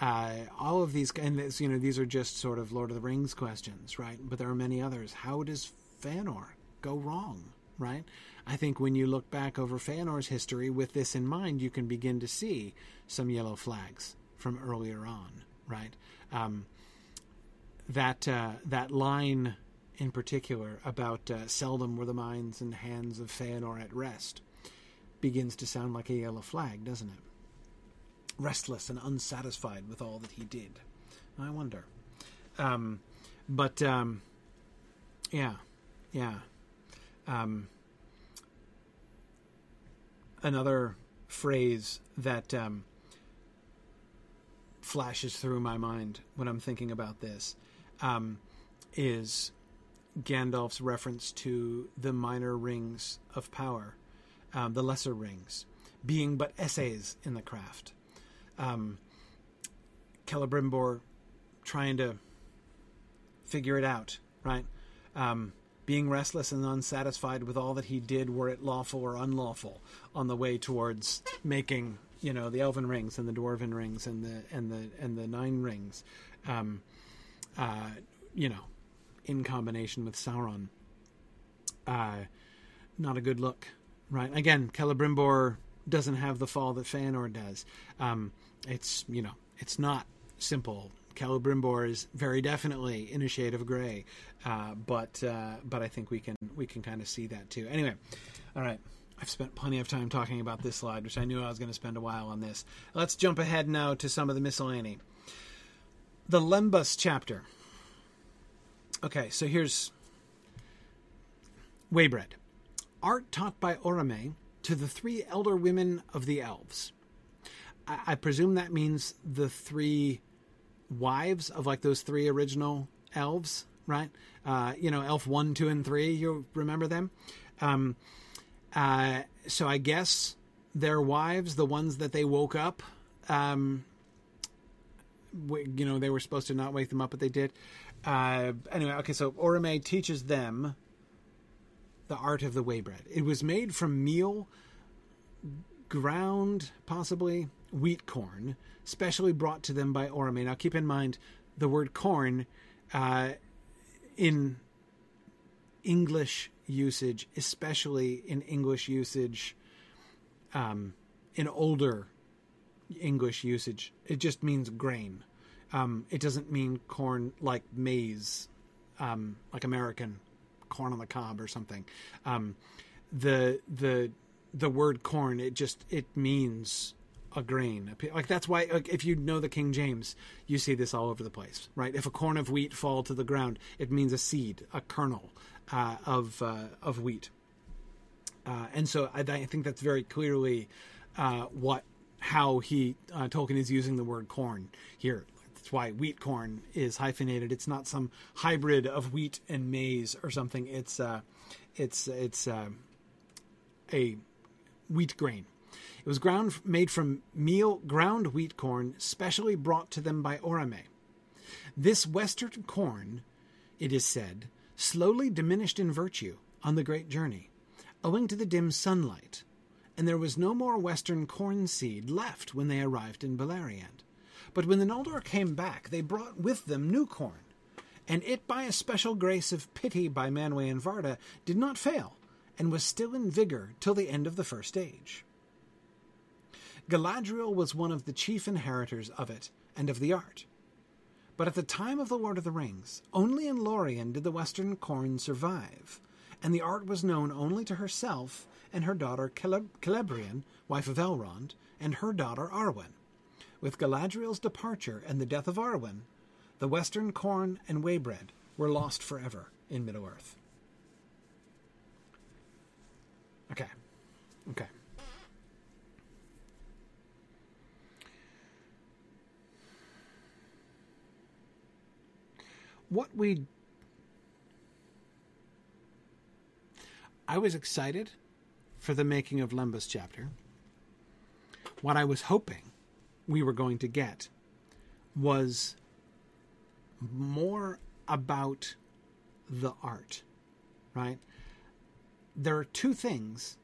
uh, all of these, and this, you know, these are just sort of Lord of the Rings questions, right? But there are many others. How does Fëanor go wrong? Right. I think when you look back over Fëanor's history with this in mind, you can begin to see some yellow flags from earlier on. Right. Um, that uh, that line in particular about uh, seldom were the minds and hands of Fëanor at rest begins to sound like a yellow flag, doesn't it? Restless and unsatisfied with all that he did. I wonder. Um, but um, yeah, yeah. Um, another phrase that um, flashes through my mind when I'm thinking about this um, is Gandalf's reference to the minor rings of power, um, the lesser rings, being but essays in the craft. Um, Celebrimbor trying to figure it out, right? Um, being restless and unsatisfied with all that he did, were it lawful or unlawful, on the way towards making, you know, the elven rings and the dwarven rings and the and the and the nine rings, um, uh, you know, in combination with Sauron. Uh, not a good look, right? Again, Celebrimbor doesn't have the fall that Fëanor does. Um, it's you know, it's not simple. Celebrimbor is very definitely in a shade of gray, uh, but uh, but I think we can we can kind of see that too. Anyway, all right. I've spent plenty of time talking about this slide, which I knew I was going to spend a while on this. Let's jump ahead now to some of the miscellany. The Lembas chapter. Okay, so here's Waybread. Art taught by Orome to the three elder women of the elves. I, I presume that means the three wives of like those three original elves, right? Uh, you know, elf one, two, and three. You remember them? Um, uh, so I guess their wives, the ones that they woke up Um, you know, they were supposed to not wake them up, but they did. Uh, anyway, okay, so Orome teaches them the art of the way bread. It was made from meal, ground, possibly wheat corn, specially brought to them by Orome. Now, keep in mind the word corn uh, in English usage, especially in English usage, um, in older English usage, it just means grain. Um, it doesn't mean corn like maize, um, like American corn on the cob or something. Um, the the the word corn it just it means a grain. Like that's why like, if you know the King James, you see this all over the place, right? If a corn of wheat fall to the ground, it means a seed, a kernel uh, of uh, of wheat. Uh, and so I, I, think that's very clearly uh, what how he uh, Tolkien is using the word corn here. That's why wheat corn is hyphenated. It's not some hybrid of wheat and maize or something. It's uh, it's it's uh, a wheat grain. It was ground made from meal ground wheat corn, specially brought to them by Orome. This western corn, it is said, slowly diminished in virtue on the great journey, owing to the dim sunlight, and there was no more western corn seed left when they arrived in Beleriand. But when the Noldor came back, they brought with them new corn, and it, by a special grace of pity by Manwë and Varda, did not fail, and was still in vigor till the end of the first age. Galadriel was one of the chief inheritors of it and of the art. But at the time of the Lord of the Rings, only in Lorien did the Western corn survive, and the art was known only to herself and her daughter Celebrian, wife of Elrond, and her daughter Arwen. With Galadriel's departure and the death of Arwen, the Western corn and waybread were lost forever in Middle Earth. Okay. Okay. What we. I was excited for the making of Lembas chapter. What I was hoping we were going to get was more about the art, right? there are two things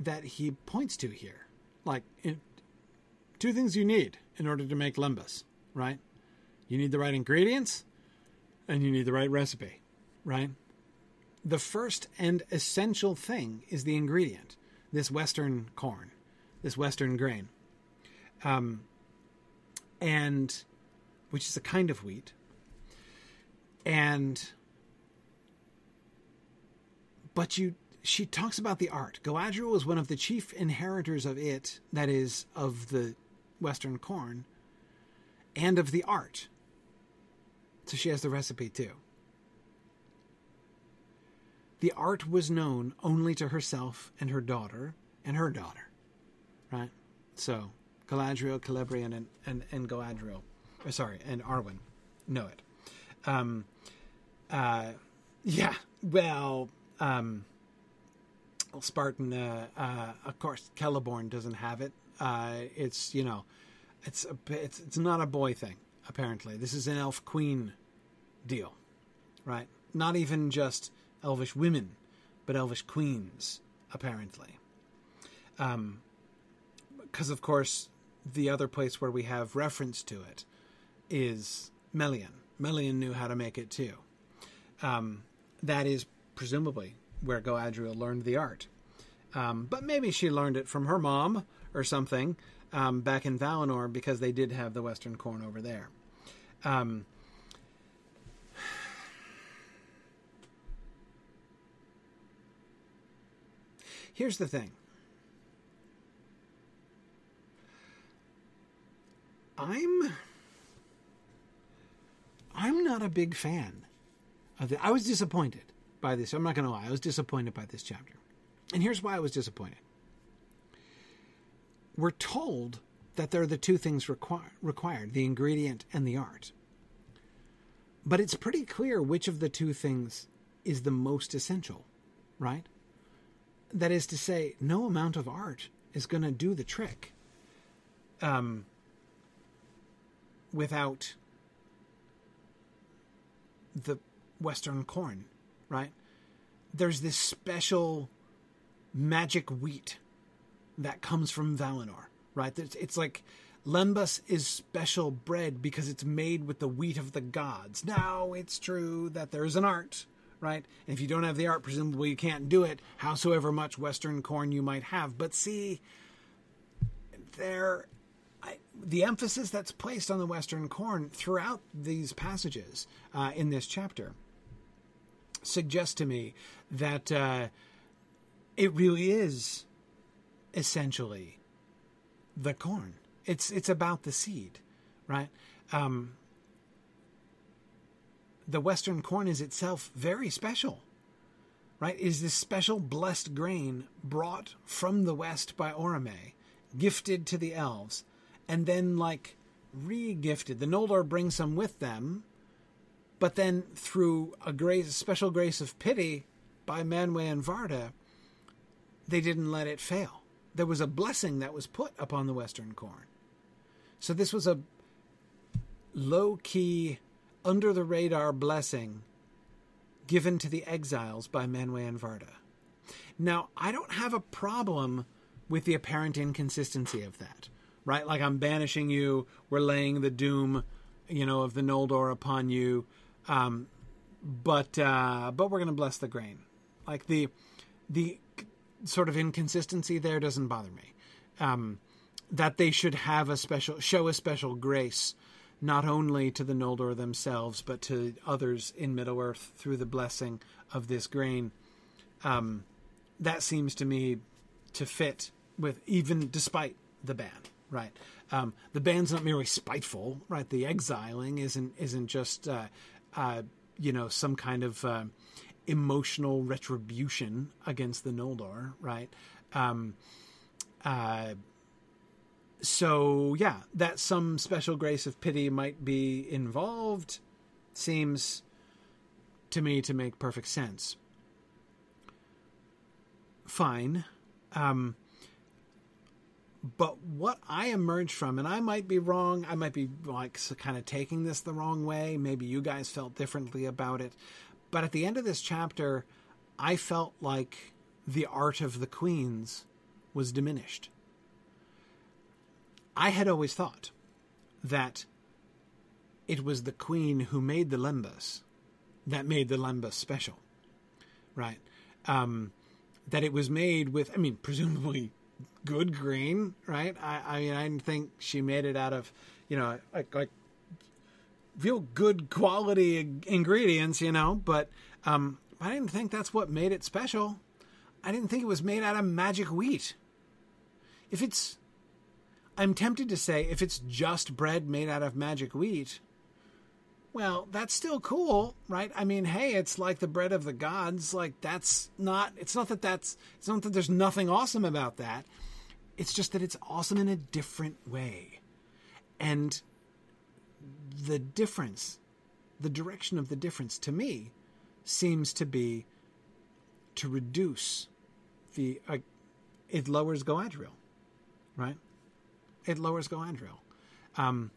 that he points to here. Like, two things you need in order to make lembas, right? You need the right ingredients and you need the right recipe, right? The first and essential thing is the ingredient this Western corn, this Western grain. Um, and which is a kind of wheat. And but you she talks about the art. Galadriel was one of the chief inheritors of it, that is, of the Western corn, and of the art. So she has the recipe too. The art was known only to herself and her daughter and her daughter. Right? So Galadriel, Celebrian, and, and, and Galadriel, uh, sorry, and Arwen know it. Um, uh, yeah, well, um, Spartan, uh, uh, of course, Celeborn doesn't have it. Uh, it's you know, it's a, it's it's not a boy thing. Apparently, this is an elf queen deal, right? Not even just elvish women, but elvish queens. Apparently, because um, of course, the other place where we have reference to it is Melian. Melian knew how to make it too. Um, that is presumably where Galadriel learned the art. Um, but maybe she learned it from her mom or something um, back in Valinor because they did have the Western corn over there. Um, here's the thing. I'm I'm not a big fan of the I was disappointed by this. I'm not going to lie. I was disappointed by this chapter. And here's why I was disappointed. We're told that there are the two things requ- required the ingredient and the art. But it's pretty clear which of the two things is the most essential, right? That is to say, no amount of art is going to do the trick. um, without the Western corn, right? There's this special magic wheat that comes from Valinor, right? It's, it's like Lembas is special bread because it's made with the wheat of the gods. Now, it's true that there's an art, right? And if you don't have the art, presumably you can't do it, howsoever much Western corn you might have. But see, there, the emphasis that's placed on the Western corn throughout these passages uh, in this chapter suggests to me that uh, it really is essentially the corn. It's it's about the seed, right? Um, the Western corn is itself very special, right? Is this special blessed grain brought from the West by Orome, gifted to the elves, and then like re-gifted. The Noldor bring some with them, but then through a grace, special grace of pity by Manwë and Varda, they didn't let it fail. There was a blessing that was put upon the Western corn. So this was a low key, under the radar blessing given to the exiles by Manwë and Varda. Now, I don't have a problem with the apparent inconsistency of that, right? Like I'm banishing you, we're laying the doom, you know, of the Noldor upon you, um, but uh, but we're going to bless the grain. Like the the sort of inconsistency there doesn't bother me. Um, that they should have a special show a special grace not only to the Noldor themselves but to others in Middle Earth through the blessing of this grain. Um, that seems to me to fit with even despite the ban, right? Um, the ban's not merely spiteful, right? The exiling isn't isn't just uh, uh, you know some kind of uh, emotional retribution against the Noldor, right? Um, uh, so yeah, that some special grace of pity might be involved seems to me to make perfect sense. Fine. Um, but what I emerged from, and I might be wrong, I might be like kind of taking this the wrong way. Maybe you guys felt differently about it. But at the end of this chapter, I felt like the art of the queens was diminished. I had always thought that it was the queen who made the lembas that made the lembas special, right? Um, that it was made with, I mean, presumably good green, right? I, mean I mean, I think she made it out of, you know, like like real good quality ingredients, you know. But um, I didn't think that's what made it special. I didn't think it was made out of magic wheat. If it's, I'm tempted to say, if it's just bread made out of magic wheat, well, that's still cool, right? I mean, hey, it's like the bread of the gods. Like that's not. It's not that that's. It's not that there's nothing awesome about that. It's just that it's awesome in a different way, and the difference, the direction of the difference to me, seems to be to reduce the. Uh, it lowers Galadriel, right? It lowers Galadriel. Um,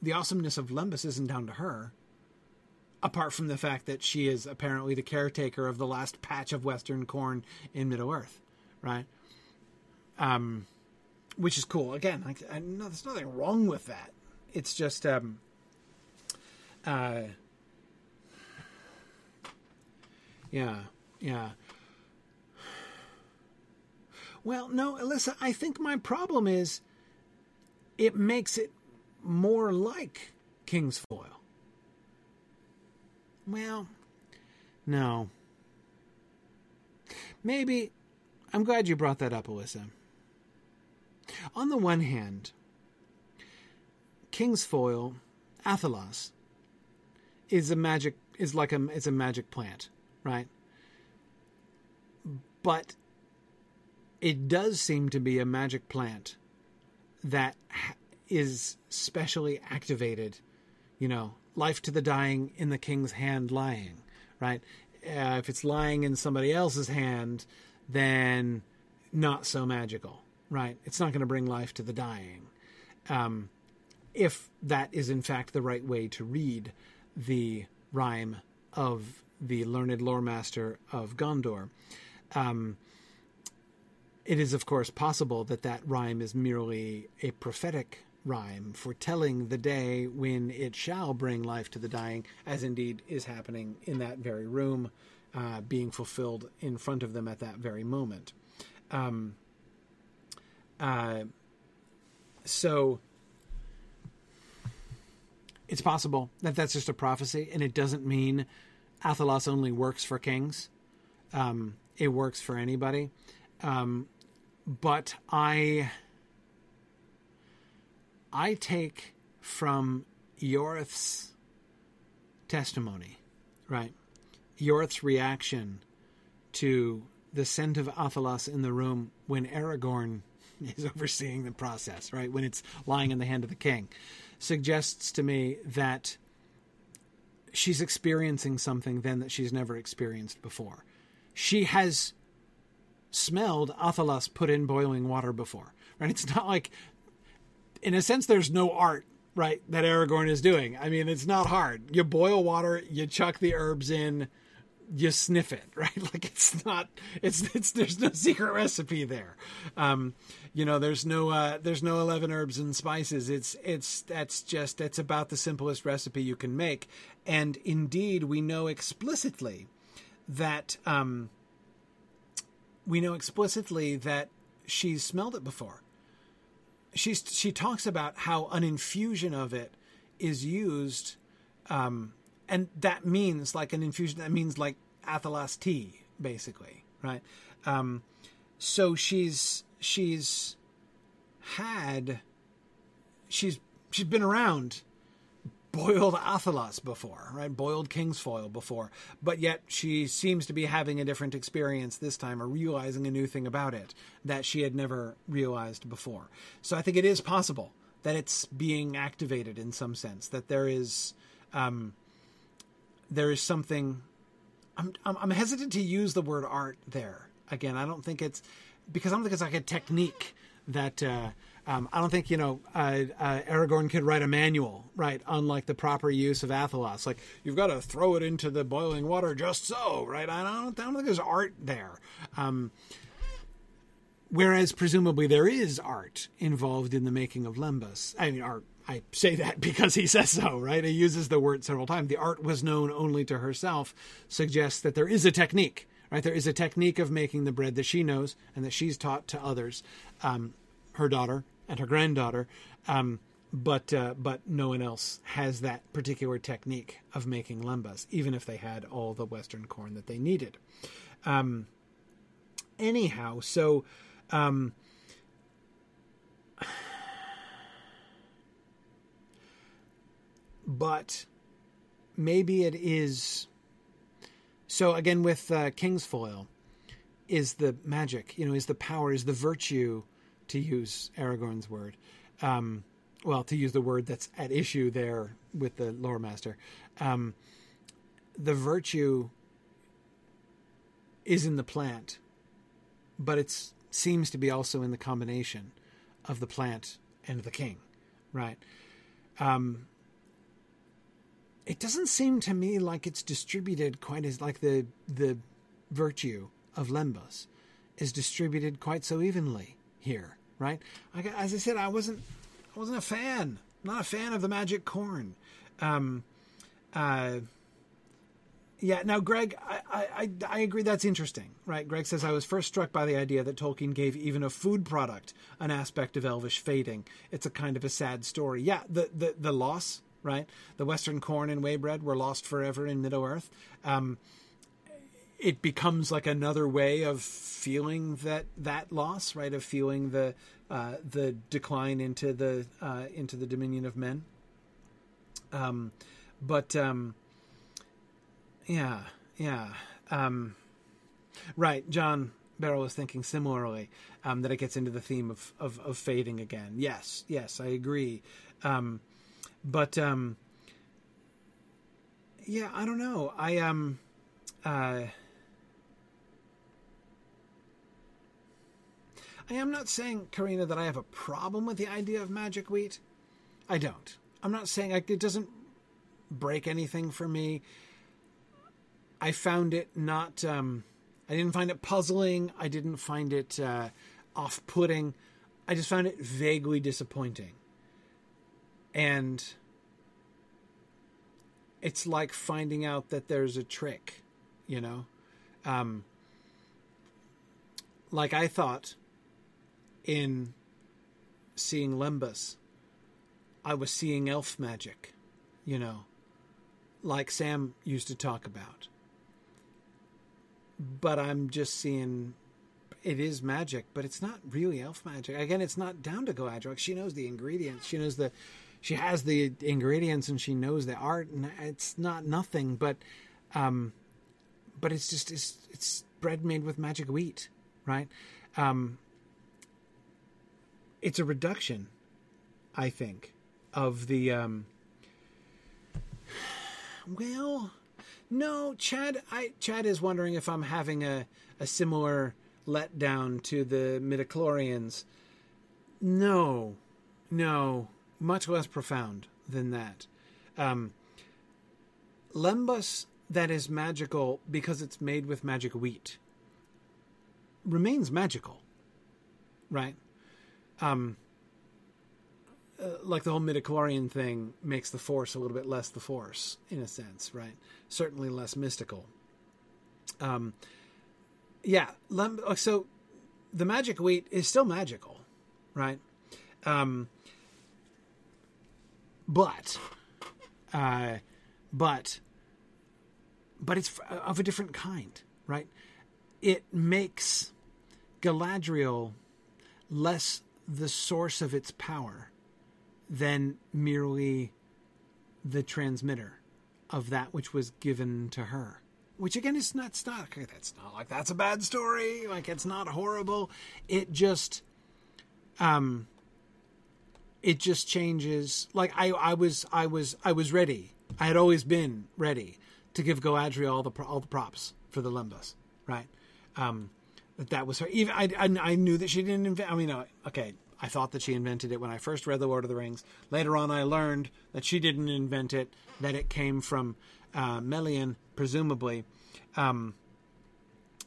the awesomeness of Lembas isn't down to her, apart from the fact that she is apparently the caretaker of the last patch of Western corn in Middle Earth, right? Um, which is cool. Again, like, I, there's nothing wrong with that. It's just, um, uh, yeah, yeah. Well, no, Alyssa, I think my problem is it makes it more like kingsfoil. Well, no. Maybe. I'm glad you brought that up, Alyssa. On the one hand, kingsfoil, Athelas, is a magic is like a it's a magic plant, right? But it does seem to be a magic plant that is specially activated, you know, life to the dying in the king's hand lying, right? Uh, if it's lying in somebody else's hand, then not so magical, right? It's not going to bring life to the dying. Um, if that is in fact the right way to read the rhyme of the learned lore master of Gondor. Um, it is, of course, possible that that rhyme is merely a prophetic rhyme foretelling the day when it shall bring life to the dying, as indeed is happening in that very room, uh, being fulfilled in front of them at that very moment. Um, uh, so it's possible that that's just a prophecy, and it doesn't mean Athelas only works for kings. Um, it works for anybody. Um, but I, I take from Ioreth's testimony, right? Ioreth's reaction to the scent of Athelas in the room when Aragorn is overseeing the process, right? When it's lying in the hand of the king suggests to me that she's experiencing something then that she's never experienced before. She has smelled Athelas put in boiling water before, right? It's not like, in a sense, there's no art, right, that Aragorn is doing. I mean, it's not hard. You boil water, you chuck the herbs in, you sniff it, right? Like it's not, it's, it's, there's no secret recipe there. Um, you know, there's no, uh, there's no 11 herbs and spices. It's, it's, that's just, that's about the simplest recipe you can make. And indeed, we know explicitly that, um, we know explicitly that she's smelled it before. She's, she talks about how an infusion of it is used, um, and that means like an infusion. That means like Athelas tea, basically, right? Um, so she's she's had she's she's been around boiled Athelas before, right? Boiled Kingsfoil before, but yet she seems to be having a different experience this time, or realizing a new thing about it that she had never realized before. So I think it is possible that it's being activated in some sense. That there is. Um, there is something. I'm, I'm, I'm hesitant to use the word art there. Again, I don't think it's because I don't think it's like a technique that. Uh, um, I don't think you know uh, uh, Aragorn could write a manual, right? Unlike the proper use of Athelas, like you've got to throw it into the boiling water just so, right? I don't, I don't think there's art there. Um, whereas presumably there is art involved in the making of Lembas. I mean, art I say that because he says so, right? He uses the word several times. The art was known only to herself suggests that there is a technique, right? There is a technique of making the bread that she knows and that she's taught to others, um, her daughter and her granddaughter. Um, but uh, but no one else has that particular technique of making lembas, even if they had all the Western corn that they needed. Um, anyhow, so um, but maybe it is. So again, with uh, Kingsfoil, is the magic, you know, is the power, is the virtue, to use Aragorn's word. Um, well, to use the word that's at issue there with the lore master. Um, the virtue is in the plant, but it seems to be also in the combination of the plant and the king, right? Um, it doesn't seem to me like it's distributed quite as like the the virtue of lembas is distributed quite so evenly here, right? Like, as I said, I wasn't I wasn't a fan, not a fan of the magic corn. Um, uh, yeah. Now, Greg, I, I I agree that's interesting, right? Greg says I was first struck by the idea that Tolkien gave even a food product an aspect of elvish fading. It's a kind of a sad story. Yeah, the the the loss right? The Western corn and waybread were lost forever in Middle Earth. Um, it becomes like another way of feeling that that loss, right? Of feeling the uh, the decline into the uh, into the dominion of men. Um, but um, yeah, yeah, um, right. John Barrow was thinking similarly um, that it gets into the theme of, of, of fading again. Yes, yes, I agree. Um, but um, yeah, I don't know. I um, uh, I am not saying, Karina, that I have a problem with the idea of magic wheat. I don't. I'm not saying it doesn't break anything for me. I found it not. Um, I didn't find it puzzling. I didn't find it uh, off-putting. I just found it vaguely disappointing. And it's like finding out that there's a trick, you know. Um, like I thought in seeing Lembas, I was seeing elf magic, you know, like Sam used to talk about. But I'm just seeing it is magic, but it's not really elf magic. Again, it's not down to Galadriel. She knows the ingredients. She knows the she has the ingredients and she knows the art and it's not nothing, but um but it's just it's it's bread made with magic wheat, right? Um it's a reduction, I think, of the um well no chad i chad is wondering if i'm having a, a similar letdown to the midichlorians no no much less profound than that. Um lembas that is magical because it's made with magic wheat remains magical right? Um uh, like the whole midichlorian thing makes the force a little bit less the force in a sense right? Certainly less mystical. Um yeah so the magic wheat is still magical right? Um but uh but but it's of a different kind right it makes galadriel less the source of its power than merely the transmitter of that which was given to her. Which again is not stuck. That's not like that's a bad story. Like it's not horrible. It just um it just changes like I I was I was I was ready. I had always been ready to give Galadriel all the all the props for the Lembas, right? Um that that was her. Even I, I, I knew that she didn't invent. I mean, okay, I thought that she invented it when I first read The Lord of the Rings. Later on, I learned that she didn't invent it; that it came from uh, Melian, presumably. Um,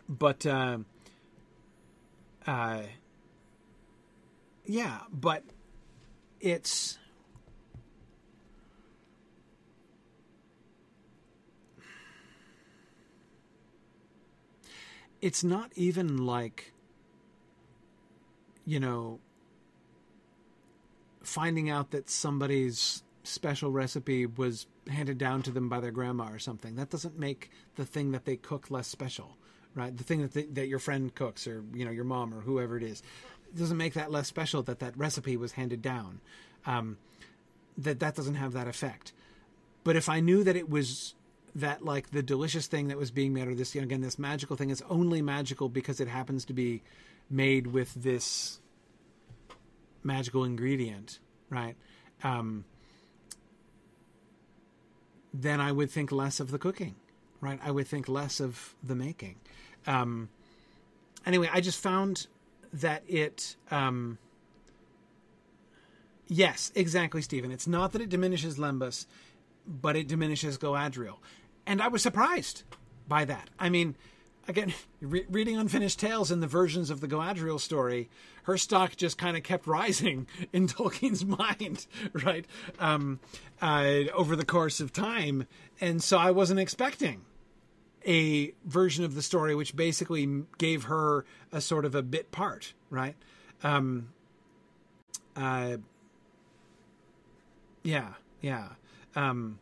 but uh, uh, yeah, but it's. It's not even like, you know, finding out that somebody's special recipe was handed down to them by their grandma or something. That doesn't make the thing that they cook less special, right? The thing that they, that your friend cooks or you know your mom or whoever it is doesn't make that less special that that recipe was handed down. Um, that that doesn't have that effect. But if I knew that it was that like the delicious thing that was being made or this you know, again this magical thing is only magical because it happens to be made with this magical ingredient, right? Um, then I would think less of the cooking, right? I would think less of the making. Um, anyway, I just found that it. Um, yes, exactly, Stephen. It's not that it diminishes Lembas, but it diminishes Galadriel, and I was surprised by that. I mean, again, re- reading Unfinished Tales and the versions of the Galadriel story, her stock just kind of kept rising in Tolkien's mind, right? Um, uh, over the course of time. And so I wasn't expecting a version of the story which basically gave her a sort of a bit part, right? Um, uh, yeah, yeah. Um,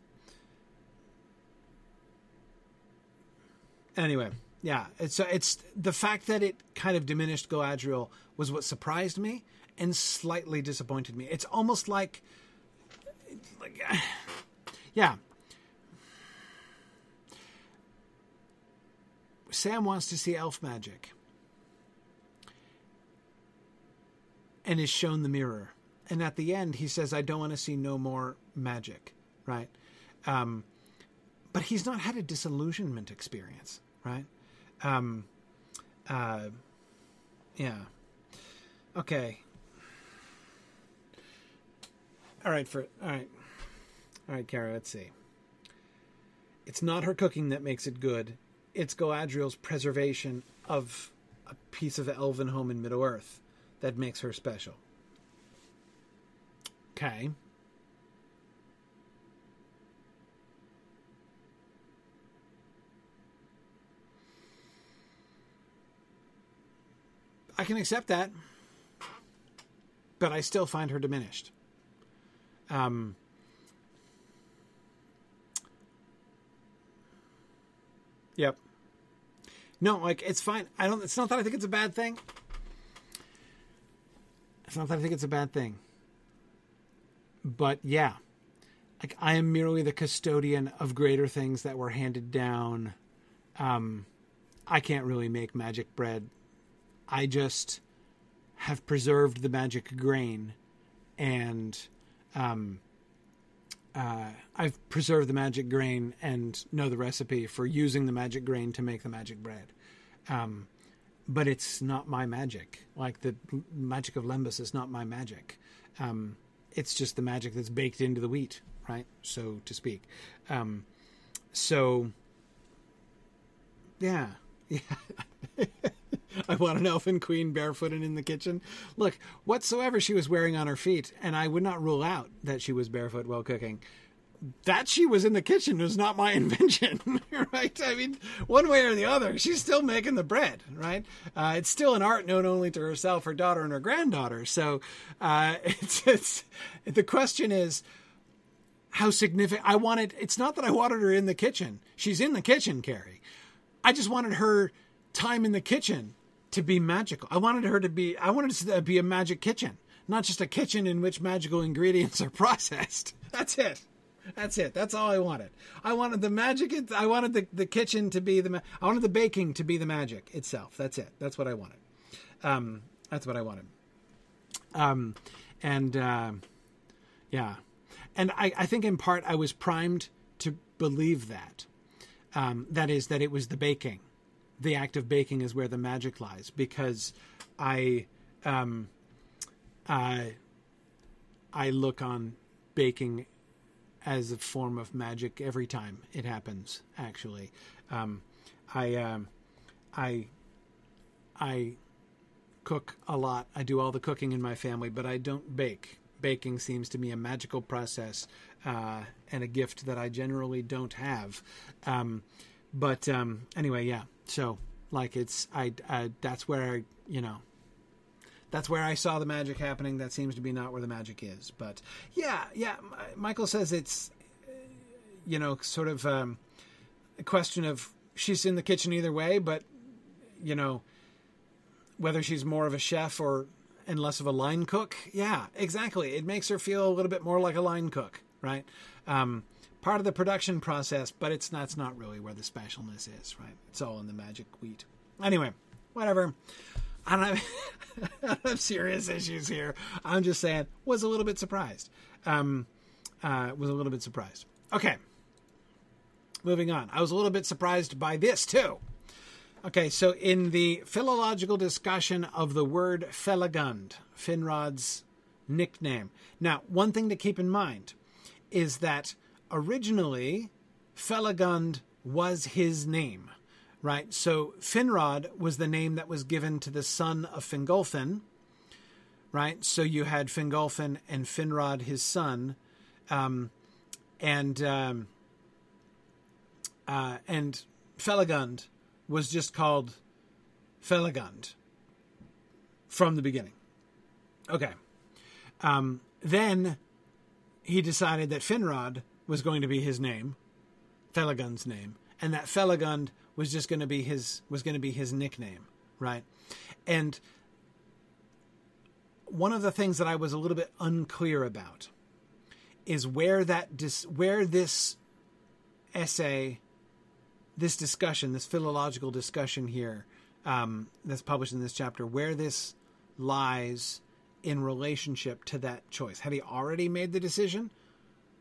anyway yeah, it's it's the fact that it kind of diminished Galadriel was what surprised me and slightly disappointed me. It's almost like, like, yeah. Sam wants to see elf magic and is shown the mirror. And at the end, he says, I don't want to see no more magic, right? Um, but he's not had a disillusionment experience, right? Um, uh, yeah. Okay. All right, for all right, all right, Kara. Let's see. It's not her cooking that makes it good. It's Galadriel's preservation of a piece of elven home in Middle Earth that makes her special. Okay. I can accept that, but I still find her diminished. Um, yep. No, like it's fine. I don't. It's not that I think it's a bad thing. It's not that I think it's a bad thing. But yeah, like I am merely the custodian of greater things that were handed down. Um, I can't really make magic bread I just have preserved the magic grain and um, uh, I've preserved the magic grain and know the recipe for using the magic grain to make the magic bread. Um, but it's not my magic. Like the magic of Lembas is not my magic. Um, it's just the magic that's baked into the wheat, right? So to speak. Um, so, yeah, yeah. I want an elfin queen barefooted in the kitchen. Look, whatsoever she was wearing on her feet, and I would not rule out that she was barefoot while cooking. That she was in the kitchen was not my invention, right? I mean, one way or the other, she's still making the bread, right? Uh, it's still an art known only to herself, her daughter, and her granddaughter. So uh, it's, it's the question is how significant. I wanted. It's not that I wanted her in the kitchen. She's in the kitchen, Carrie. I just wanted her time in the kitchen to be magical. I wanted her to be, I wanted to be a magic kitchen, not just a kitchen in which magical ingredients are processed. That's it. That's it. That's all I wanted. I wanted the magic. I wanted the, the kitchen to be the. I wanted the baking to be the magic itself. That's it. That's what I wanted. Um, that's what I wanted. Um, and uh, yeah, and I, I think in part I was primed to believe that. Um, that is that it was the baking the act of baking is where the magic lies because I um, I I look on baking as a form of magic every time it happens. Actually, um, I um, I I cook a lot. I do all the cooking in my family, but I don't bake. Baking seems to me a magical process uh, and a gift that I generally don't have. Um, but um, anyway, yeah. So like it's I, I that's where you know that's where I saw the magic happening. That seems to be not where the magic is. But yeah, yeah. Michael says it's you know sort of um, a question of she's in the kitchen either way, but you know whether she's more of a chef or and less of a line cook. Yeah, exactly. It makes her feel a little bit more like a line cook, right? Um, part of the production process, but it's that's not really where the specialness is, right? It's all in the magic wheat. Anyway, whatever. I don't have, I have serious issues here. I'm just saying, was a little bit surprised. Um, uh, was a little bit surprised. Okay, moving on. I was a little bit surprised by this too. Okay, so in the philological discussion of the word Felagund, Finrod's nickname. Now, one thing to keep in mind is that originally Felagund was his name, right? So Finrod was the name that was given to the son of Fingolfin, right? So you had Fingolfin and Finrod, his son, um, and um, uh, and Felagund was just called Felagund from the beginning. Okay. Um, then he decided that Finrod was going to be his name, Felagund's name, and that Felagund was just going to be his was going to be his nickname, right? And one of the things that I was a little bit unclear about is where that dis, where this essay, this discussion, this philological discussion here um, that's published in this chapter, where this lies in relationship to that choice. Had he already made the decision?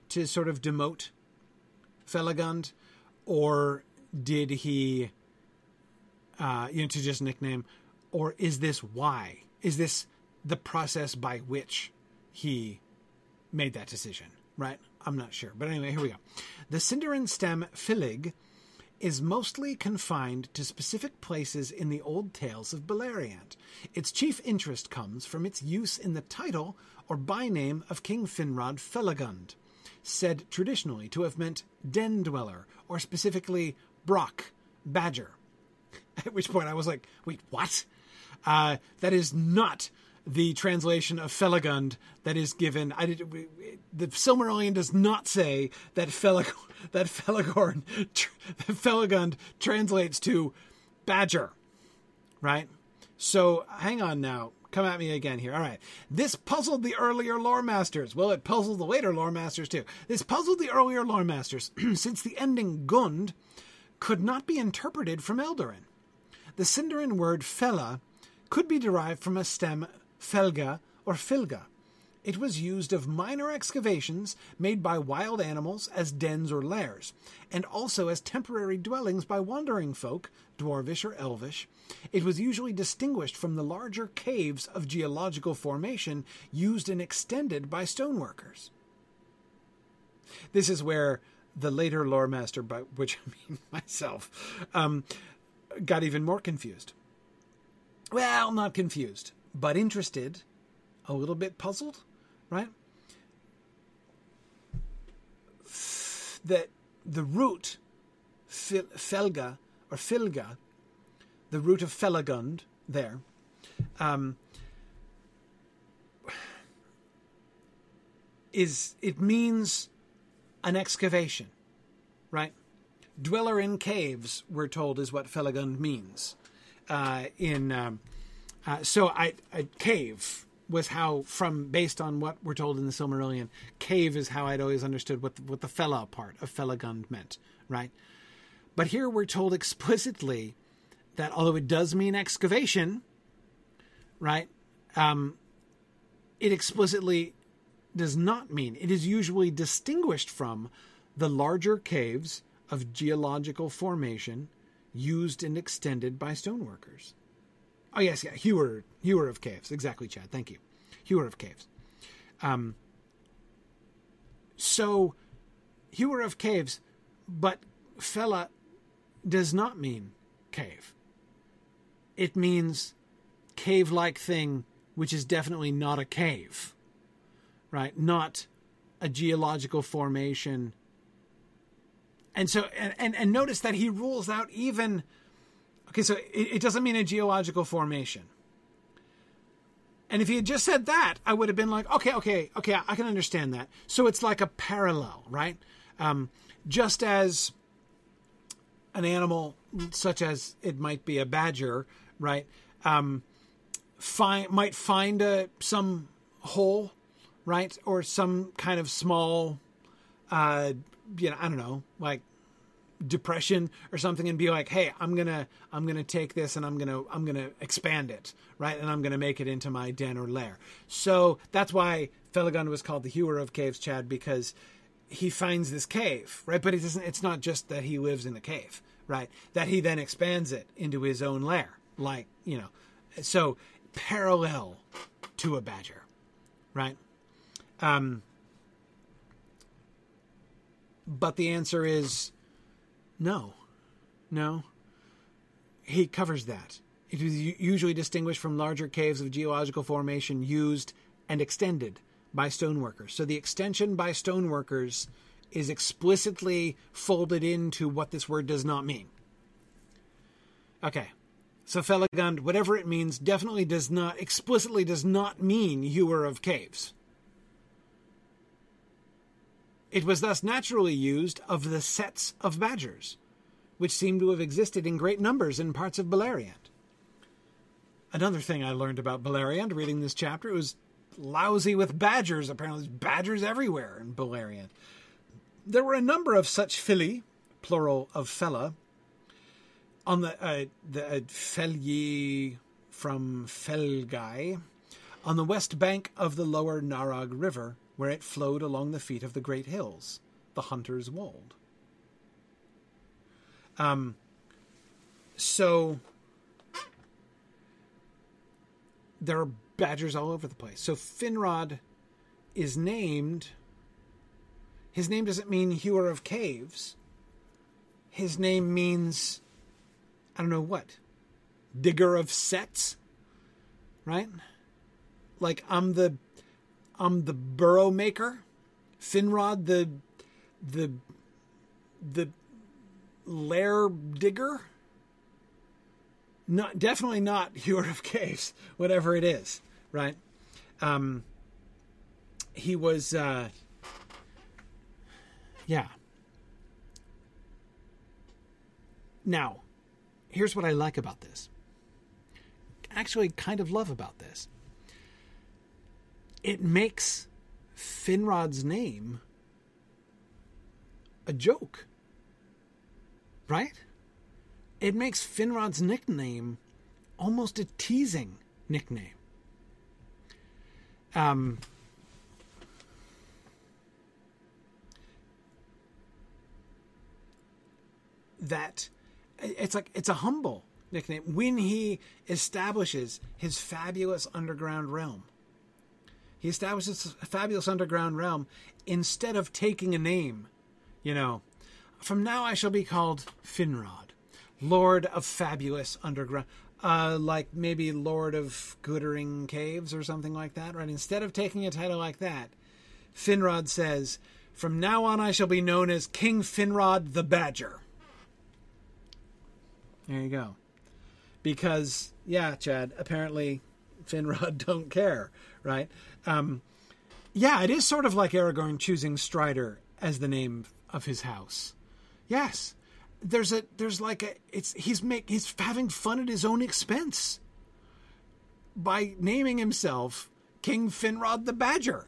To sort of demote Felagund, or did he, uh, you know, to just nickname, or is this why? Is this the process by which he made that decision, right? I'm not sure. But anyway, here we go. The Sindarin stem filig is mostly confined to specific places in the old tales of Beleriand. Its chief interest comes from its use in the title or byname of King Finrod Felagund, said traditionally to have meant den dweller, or specifically Brock, badger. At which point I was like, wait, what? Uh, that is not the translation of Felagund that is given. I did, the Silmarillion does not say that Felag, that Felagorn tr, Felagund translates to badger, right? So hang on now. Come at me again here. All right. This puzzled the earlier lore masters. Well, it puzzled the later lore masters too. This puzzled the earlier lore masters since the ending Gund could not be interpreted from Eldarin. The Sindarin word fela could be derived from a stem felga or filga. It was used of minor excavations made by wild animals as dens or lairs, and also as temporary dwellings by wandering folk, dwarvish or elvish. It was usually distinguished from the larger caves of geological formation used and extended by stoneworkers. This is where the later lore master, by which I mean myself, um, got even more confused. Well, not confused but interested, a little bit puzzled, right? That the root felga or filga, the root of felagund there, um, is it means an excavation, right? Dweller in caves, we're told, is what felagund means. Uh, in um, uh, so I, I, cave was how from based on what we're told in the Silmarillion, cave is how I'd always understood what the, what the fela part of felagund meant, right? But here we're told explicitly that although it does mean excavation, right? Um, it explicitly does not mean. It is usually distinguished from the larger caves of geological formation used and extended by stoneworkers. Oh yes, yeah, Hewer, Hewer of Caves, exactly, Chad. Thank you, Hewer of Caves. Um, so, Hewer of Caves, but fela does not mean cave. It means cave-like thing, which is definitely not a cave, right? Not a geological formation. And so, and, and, and notice that he rules out even Okay, so it, it doesn't mean a geological formation. And if he had just said that, I would have been like, okay, okay, okay, I can understand that. So it's like a parallel, right? Um, just as an animal, such as it might be a badger, right, um, might find a some hole, right, or some kind of small, uh, you know, I don't know, like depression or something and be like hey i'm gonna i'm gonna take this and i'm gonna i'm gonna expand it right? And i'm gonna make it into my den or lair. So that's why felagund was called the hewer of caves chad because he finds this cave right? But it isn't it's not just that he lives in the cave right? That he then expands it into his own lair like you know. So parallel to a badger right? Um but the answer is no, no. He covers that. It is usually distinguished from larger caves of geological formation used and extended by stoneworkers. So the extension by stoneworkers is explicitly folded into what this word does not mean. Okay. So Felagund, whatever it means, definitely does not, explicitly does not mean hewer of caves. It was thus naturally used of the sets of badgers, which seem to have existed in great numbers in parts of Beleriand. Another thing I learned about Beleriand reading this chapter was lousy with badgers. Apparently, there's badgers everywhere in Beleriand. There were a number of such fili, plural of fela, on the uh, the uh, from Felgai, on the west bank of the lower Narog River, where it flowed along the feet of the great hills, the Hunter's Wold. Um, so there are badgers all over the place. So Finrod is named. His name doesn't mean hewer of caves. His name means, I don't know what, digger of sets, right? Like I'm the, I'm the burrow maker. Finrod the, the, the lair digger. Not definitely not hewer of caves, whatever it is, right? Um, he was uh yeah now here's what i like about this actually kind of love about this it makes finrod's name a joke right it makes finrod's nickname almost a teasing nickname um that it's like it's a humble nickname when he establishes his fabulous underground realm. He establishes a fabulous underground realm instead of taking a name. You know, from now I shall be called Finrod, Lord of Fabulous Underground. Uh, like maybe Lord of Goodering Caves or something like that, right? Instead of taking a title like that, Finrod says, From now on I shall be known as King Finrod the Badger. There you go. Because yeah, Chad, apparently Finrod don't care, right? Um, yeah, it is sort of like Aragorn choosing Strider as the name of his house. Yes, there's a there's like a it's he's make he's having fun at his own expense by naming himself King Finrod the Badger.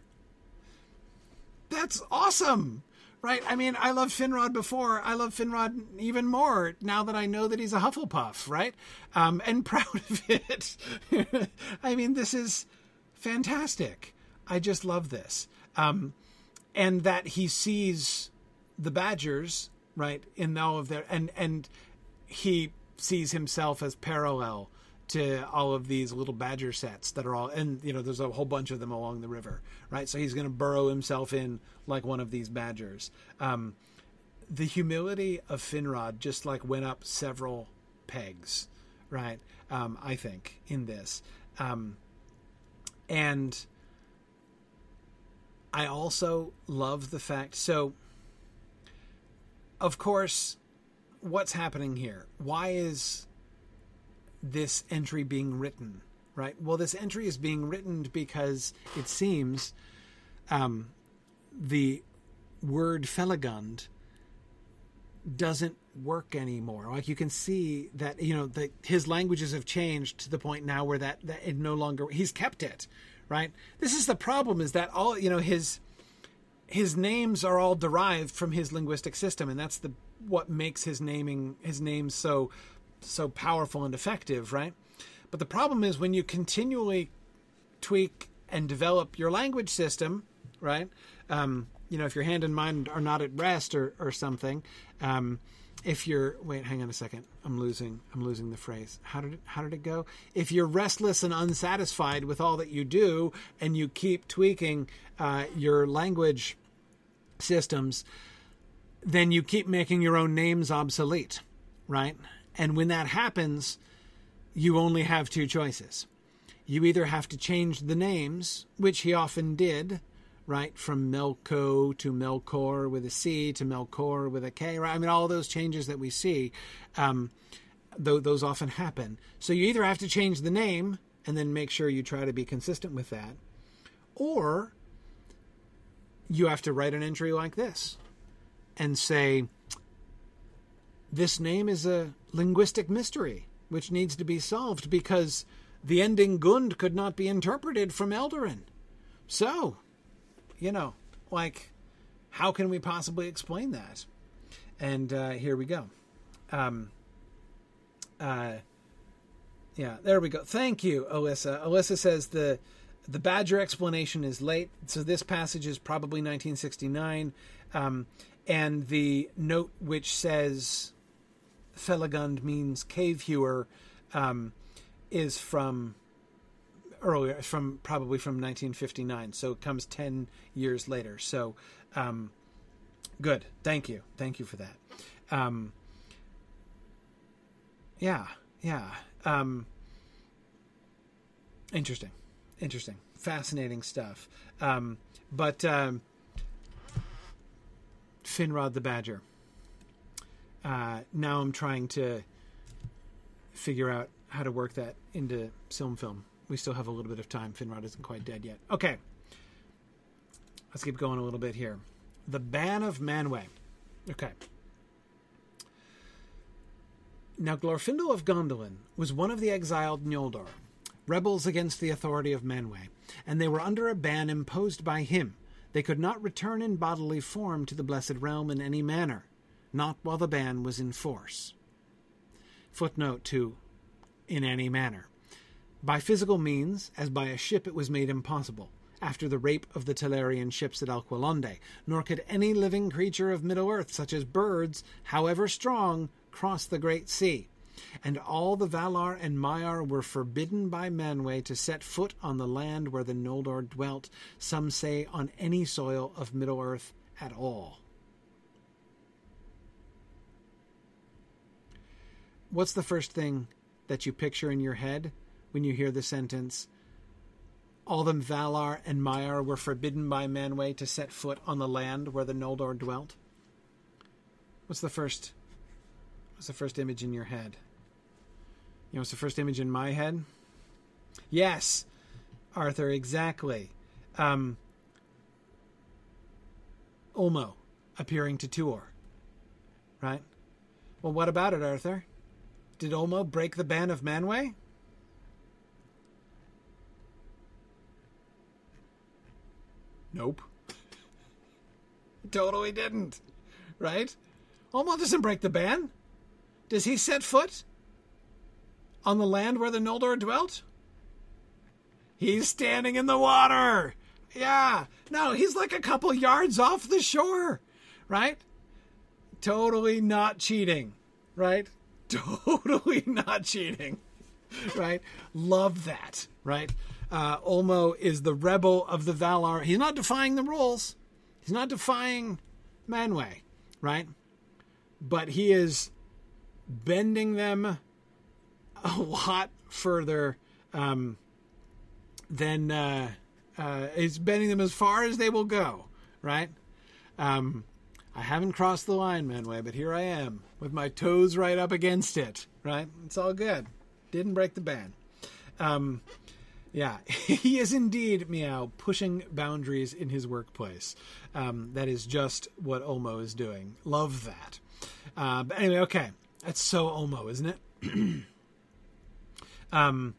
That's awesome right? I mean, I love Finrod before. I love Finrod even more now that I know that he's a Hufflepuff, right? Um, and proud of it. I mean, this is fantastic. I just love this. Um, and that he sees the Badgers, right, in all of their and and he sees himself as parallel to all of these little badger sets that are all and you know there's a whole bunch of them along the river right? So he's going to burrow himself in like one of these badgers. Um, the humility of finrod just like went up several pegs right um, i think in this. Um, and i also love the fact so of course what's happening here? Why is this entry being written, right? Well, this entry is being written because it seems um, the word Felagund doesn't work anymore. Like you can see that you know that his languages have changed to the point now where that that it no longer he's kept it, right? This is the problem is that all you know his his names are all derived from his linguistic system and that's the what makes his naming his name so so powerful and effective, right? But the problem is when you continually tweak and develop your language system, right? Um, you know, if your hand and mind are not at rest or, or something, um, if you're wait, hang on a second, I'm losing I'm losing the phrase. How did it, how did it go? If you're restless and unsatisfied with all that you do, and you keep tweaking uh, your language systems, then you keep making your own names obsolete, right? And when that happens, you only have two choices. You either have to change the names, which he often did, right? From Melko to Melcor with a C to Melkor with a K, right? I mean, all those changes that we see, um, th- those often happen. So you either have to change the name and then make sure you try to be consistent with that, or you have to write an entry like this and say, this name is a linguistic mystery which needs to be solved because the ending Gund could not be interpreted from Eldarin. So, you know, like, how can we possibly explain that? And uh, here we go. Um, uh, yeah, there we go. Thank you, Alyssa. Alyssa says the the Badger explanation is late, so this passage is probably 1969, um, and the note which says Felagund means cave hewer um, is from earlier, from probably from 1959. So it comes 10 years later. So um, good. Thank you. Thank you for that. Um, yeah, yeah. Um, interesting, interesting, fascinating stuff. Um, but um, Finrod the Badger. Uh, now I'm trying to figure out how to work that into film film. We still have a little bit of time. Finrod isn't quite dead yet. Okay. Let's keep going a little bit here. The Ban of Manwë. Okay. Now, Glorfindel of Gondolin was one of the exiled Noldor, rebels against the authority of Manwë, and they were under a ban imposed by him. They could not return in bodily form to the Blessed Realm in any manner, not while the ban was in force. Footnote to in any manner. By physical means, as by a ship, it was made impossible, after the rape of the Telerian ships at Alqualondë, nor could any living creature of Middle Earth, such as birds, however strong, cross the great sea. And all the Valar and Maiar were forbidden by Manwë to set foot on the land where the Noldor dwelt, some say on any soil of Middle Earth at all. What's the first thing that you picture in your head when you hear the sentence, all them Valar and Maiar were forbidden by Manwë to set foot on the land where the Noldor dwelt? What's the first what's the first image in your head? You know what's the first image in my head? Yes, Arthur, exactly. Um, Ulmo appearing to Tuor. Right? Well, what about it, Arthur? Did Ulmo break the ban of Manwë? Nope. totally didn't. Right? Ulmo doesn't break the ban. Does he set foot on the land where the Noldor dwelt? He's standing in the water. Yeah. No, he's like a couple yards off the shore. Right? Totally not cheating. Right? totally not cheating. Right? Love that. Right? Uh, Ulmo is the rebel of the Valar. He's not defying the rules. He's not defying Manwë, right? But he is bending them a lot further um, than uh, uh, he's bending them as far as they will go, right? Um, I haven't crossed the line, Manwë, but here I am with my toes right up against it. Right? It's all good. Didn't break the ban. Um, yeah, he is indeed meow pushing boundaries in his workplace. Um, that is just what Ulmo is doing. Love that. Uh, but anyway, okay, that's so Ulmo, isn't it? um,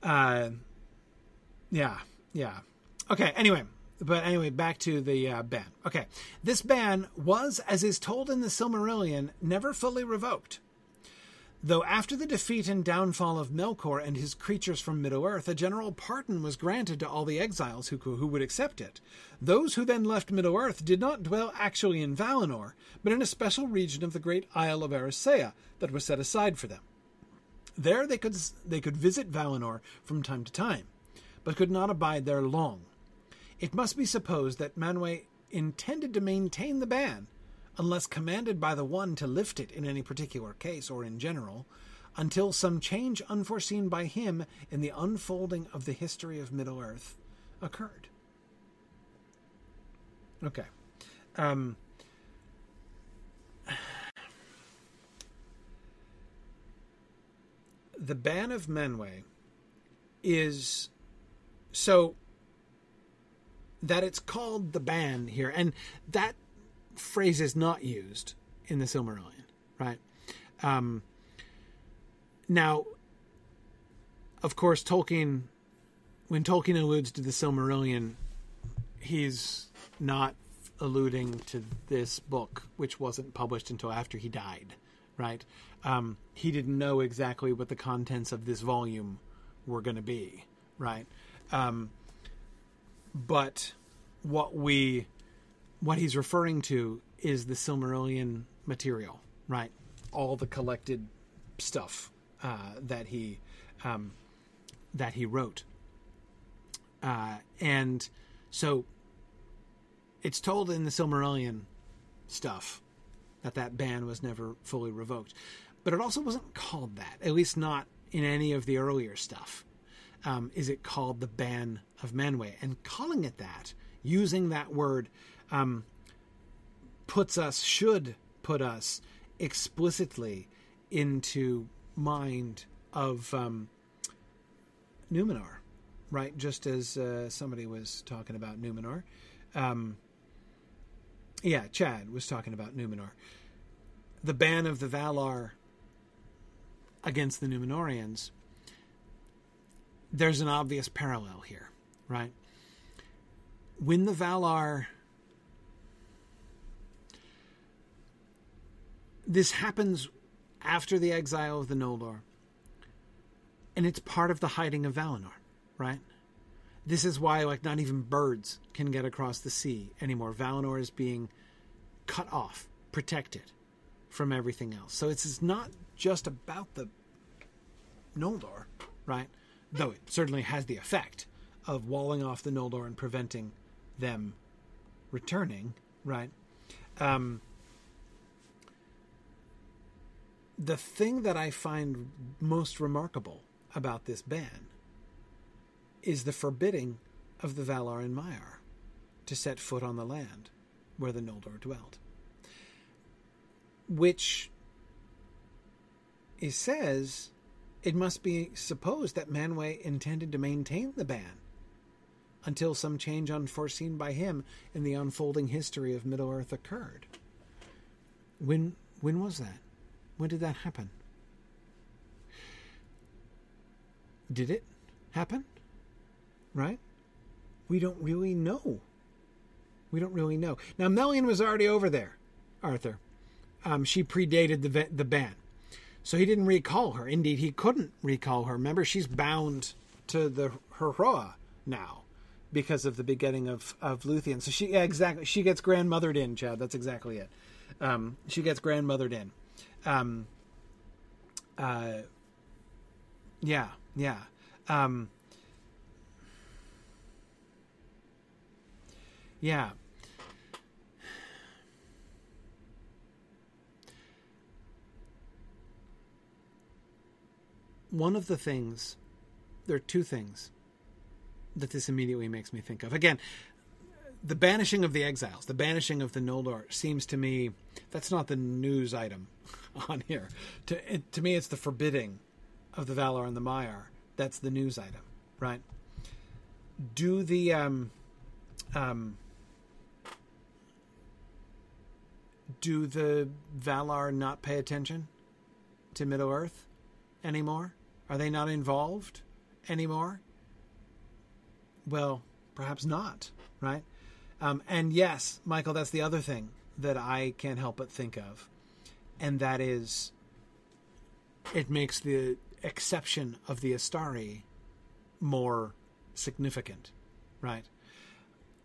uh, yeah, yeah. Okay. Anyway, but anyway, back to the uh, ban. Okay, this ban was, as is told in the Silmarillion, never fully revoked. Though after the defeat and downfall of Melkor and his creatures from Middle Earth, a general pardon was granted to all the exiles who, who would accept it. Those who then left Middle Earth did not dwell actually in Valinor, but in a special region of the great Isle of Eressëa that was set aside for them. There they could they could visit Valinor from time to time, but could not abide there long it must be supposed that Manwë intended to maintain the ban, unless commanded by the one to lift it in any particular case or in general, until some change unforeseen by him in the unfolding of the history of Middle Earth occurred. Okay. Um, the ban of Manwë is so that it's called the ban here, and that phrase is not used in the Silmarillion, right? Um, now, of course, Tolkien, when Tolkien alludes to the Silmarillion, he's not alluding to this book, which wasn't published until after he died, right? Um, he didn't know exactly what the contents of this volume were going to be, right? Um, but what we what he's referring to is the Silmarillion material, right? All the collected stuff uh, that he um, that he wrote Uh, and so it's told in the Silmarillion stuff that that ban was never fully revoked. But it also wasn't called that, at least not in any of the earlier stuff. Um, is it called the ban of Manwë? And calling it that, using that word, um, puts us, should put us explicitly into mind of um, Numenor, right? Just as uh, somebody was talking about Numenor. Um, yeah, Chad was talking about Numenor. The ban of the Valar against the Numenorians, there's an obvious parallel here, right? When the Valar. This happens after the exile of the Noldor. And it's part of the hiding of Valinor, right? This is why, like, not even birds can get across the sea anymore. Valinor is being cut off, protected from everything else. So it's not just about the Noldor, right? Though it certainly has the effect of walling off the Noldor and preventing them returning, right? Um, the thing that I find most remarkable about this ban is the forbidding of the Valar and Maiar to set foot on the land where the Noldor dwelt. Which it says it must be supposed that Manwë intended to maintain the ban until some change unforeseen by him in the unfolding history of Middle Earth occurred. When when was that? When did that happen? Did it happen? Right? We don't really know. We don't really know. Now, Melian was already over there, Arthur. Um, she predated the the ban, so he didn't recall her. Indeed, he couldn't recall her. Remember, she's bound to the Hroa now because of the begetting of of Luthien. So she yeah, exactly she gets grandmothered in, Chad. That's exactly it. Um, she gets grandmothered in. Um, uh, yeah, yeah. Um, yeah. One of the things, there are two things that this immediately makes me think of. Again, the banishing of the exiles, the banishing of the Noldor, seems to me that's not the news item on here. To it, to me, it's the forbidding of the Valar and the Maiar. That's the news item, right? Do the um, um, do the Valar not pay attention to Middle Earth anymore? Are they not involved anymore? Well, perhaps not, right? Um, and yes, Michael, that's the other thing that I can't help but think of, and that is it makes the exception of the Istari more significant, right?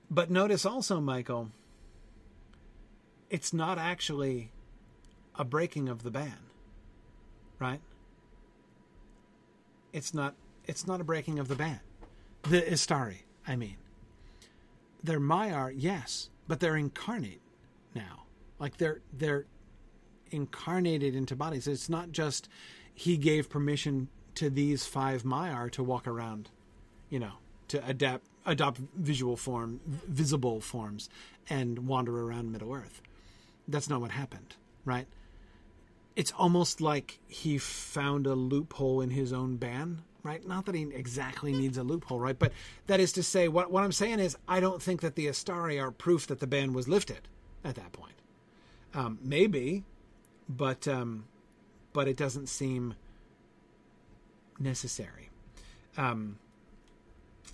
But notice also, Michael, it's not actually a breaking of the ban, right? It's not. It's not a breaking of the ban. The Istari, I mean. They're Maiar, yes, but they're incarnate now. Like they're they're incarnated into bodies. It's not just he gave permission to these five Maiar to walk around, you know, to adapt adopt visual form, visible forms, and wander around Middle Earth. That's not what happened, right? It's almost like he found a loophole in his own ban right? Not that he exactly needs a loophole, right? But that is to say, what, what I'm saying is, I don't think that the Istari are proof that the ban was lifted at that point. Um, maybe, but um, but it doesn't seem necessary. Um,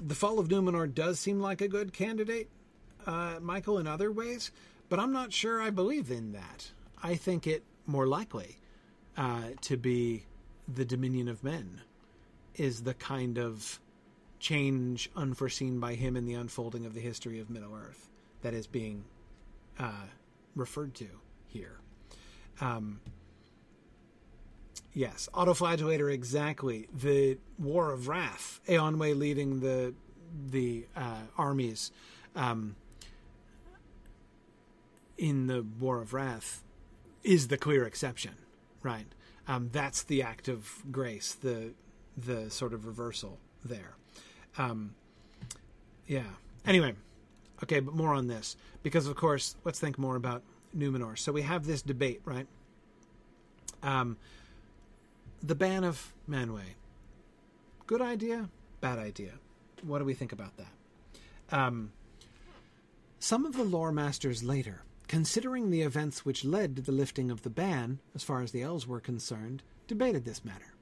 the fall of Numenor does seem like a good candidate, uh, Michael, in other ways, but I'm not sure I believe in that. I think it more likely uh, to be the dominion of men is the kind of change unforeseen by him in the unfolding of the history of Middle Earth that is being uh, referred to here. Um, yes, autoflagellator exactly. The War of Wrath, Eonwe leading the the uh, armies um, in the War of Wrath is the clear exception, right? Um, that's the act of grace, the the sort of reversal there. Um, yeah. Anyway, okay, but more on this because, of course, let's think more about Numenor. So we have this debate, right? Um, the ban of Manwë. Good idea, bad idea. What do we think about that? Um, some of the lore masters later, considering the events which led to the lifting of the ban, as far as the elves were concerned, debated this matter.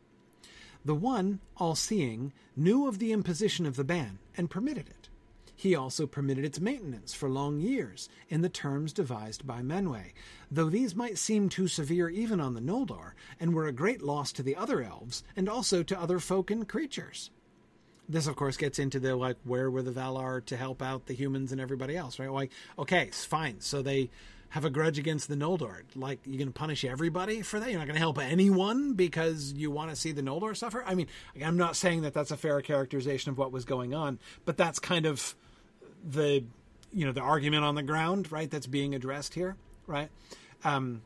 The one, all seeing, knew of the imposition of the ban and permitted it. He also permitted its maintenance for long years in the terms devised by Manwë, though these might seem too severe even on the Noldor, and were a great loss to the other elves, and also to other folk and creatures. This, of course, gets into the like, where were the Valar to help out the humans and everybody else, right? Like, okay, fine. So they have a grudge against the Noldor. Like, you're going to punish everybody for that? You're not going to help anyone because you want to see the Noldor suffer? I mean, I'm not saying that that's a fair characterization of what was going on, but that's kind of the you know the argument on the ground, right? That's being addressed here, right? Um,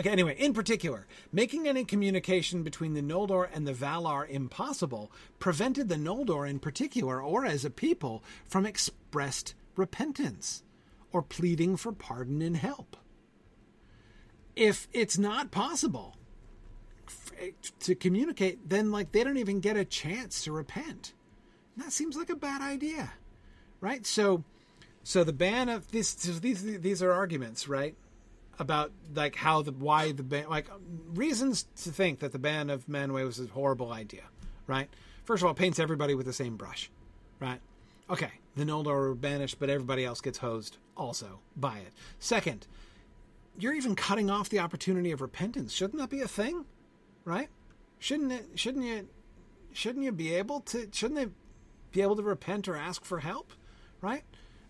okay. Anyway, in particular, making any communication between the Noldor and the Valar impossible prevented the Noldor, in particular, or as a people, from expressed repentance or pleading for pardon and help. If it's not possible to communicate, then like they don't even get a chance to repent. And that seems like a bad idea right? So, so the ban of this, these these are arguments, right? About like how the why the ban like reasons to think that the ban of Manwë was a horrible idea, right? First of all, paints everybody with the same brush, right? Okay, the Noldor are banished, but everybody else gets hosed also by it. Second, you're even cutting off the opportunity of repentance. Shouldn't that be a thing, right? Shouldn't it? Shouldn't you? Shouldn't you be able to? Shouldn't they be able to repent or ask for help? right?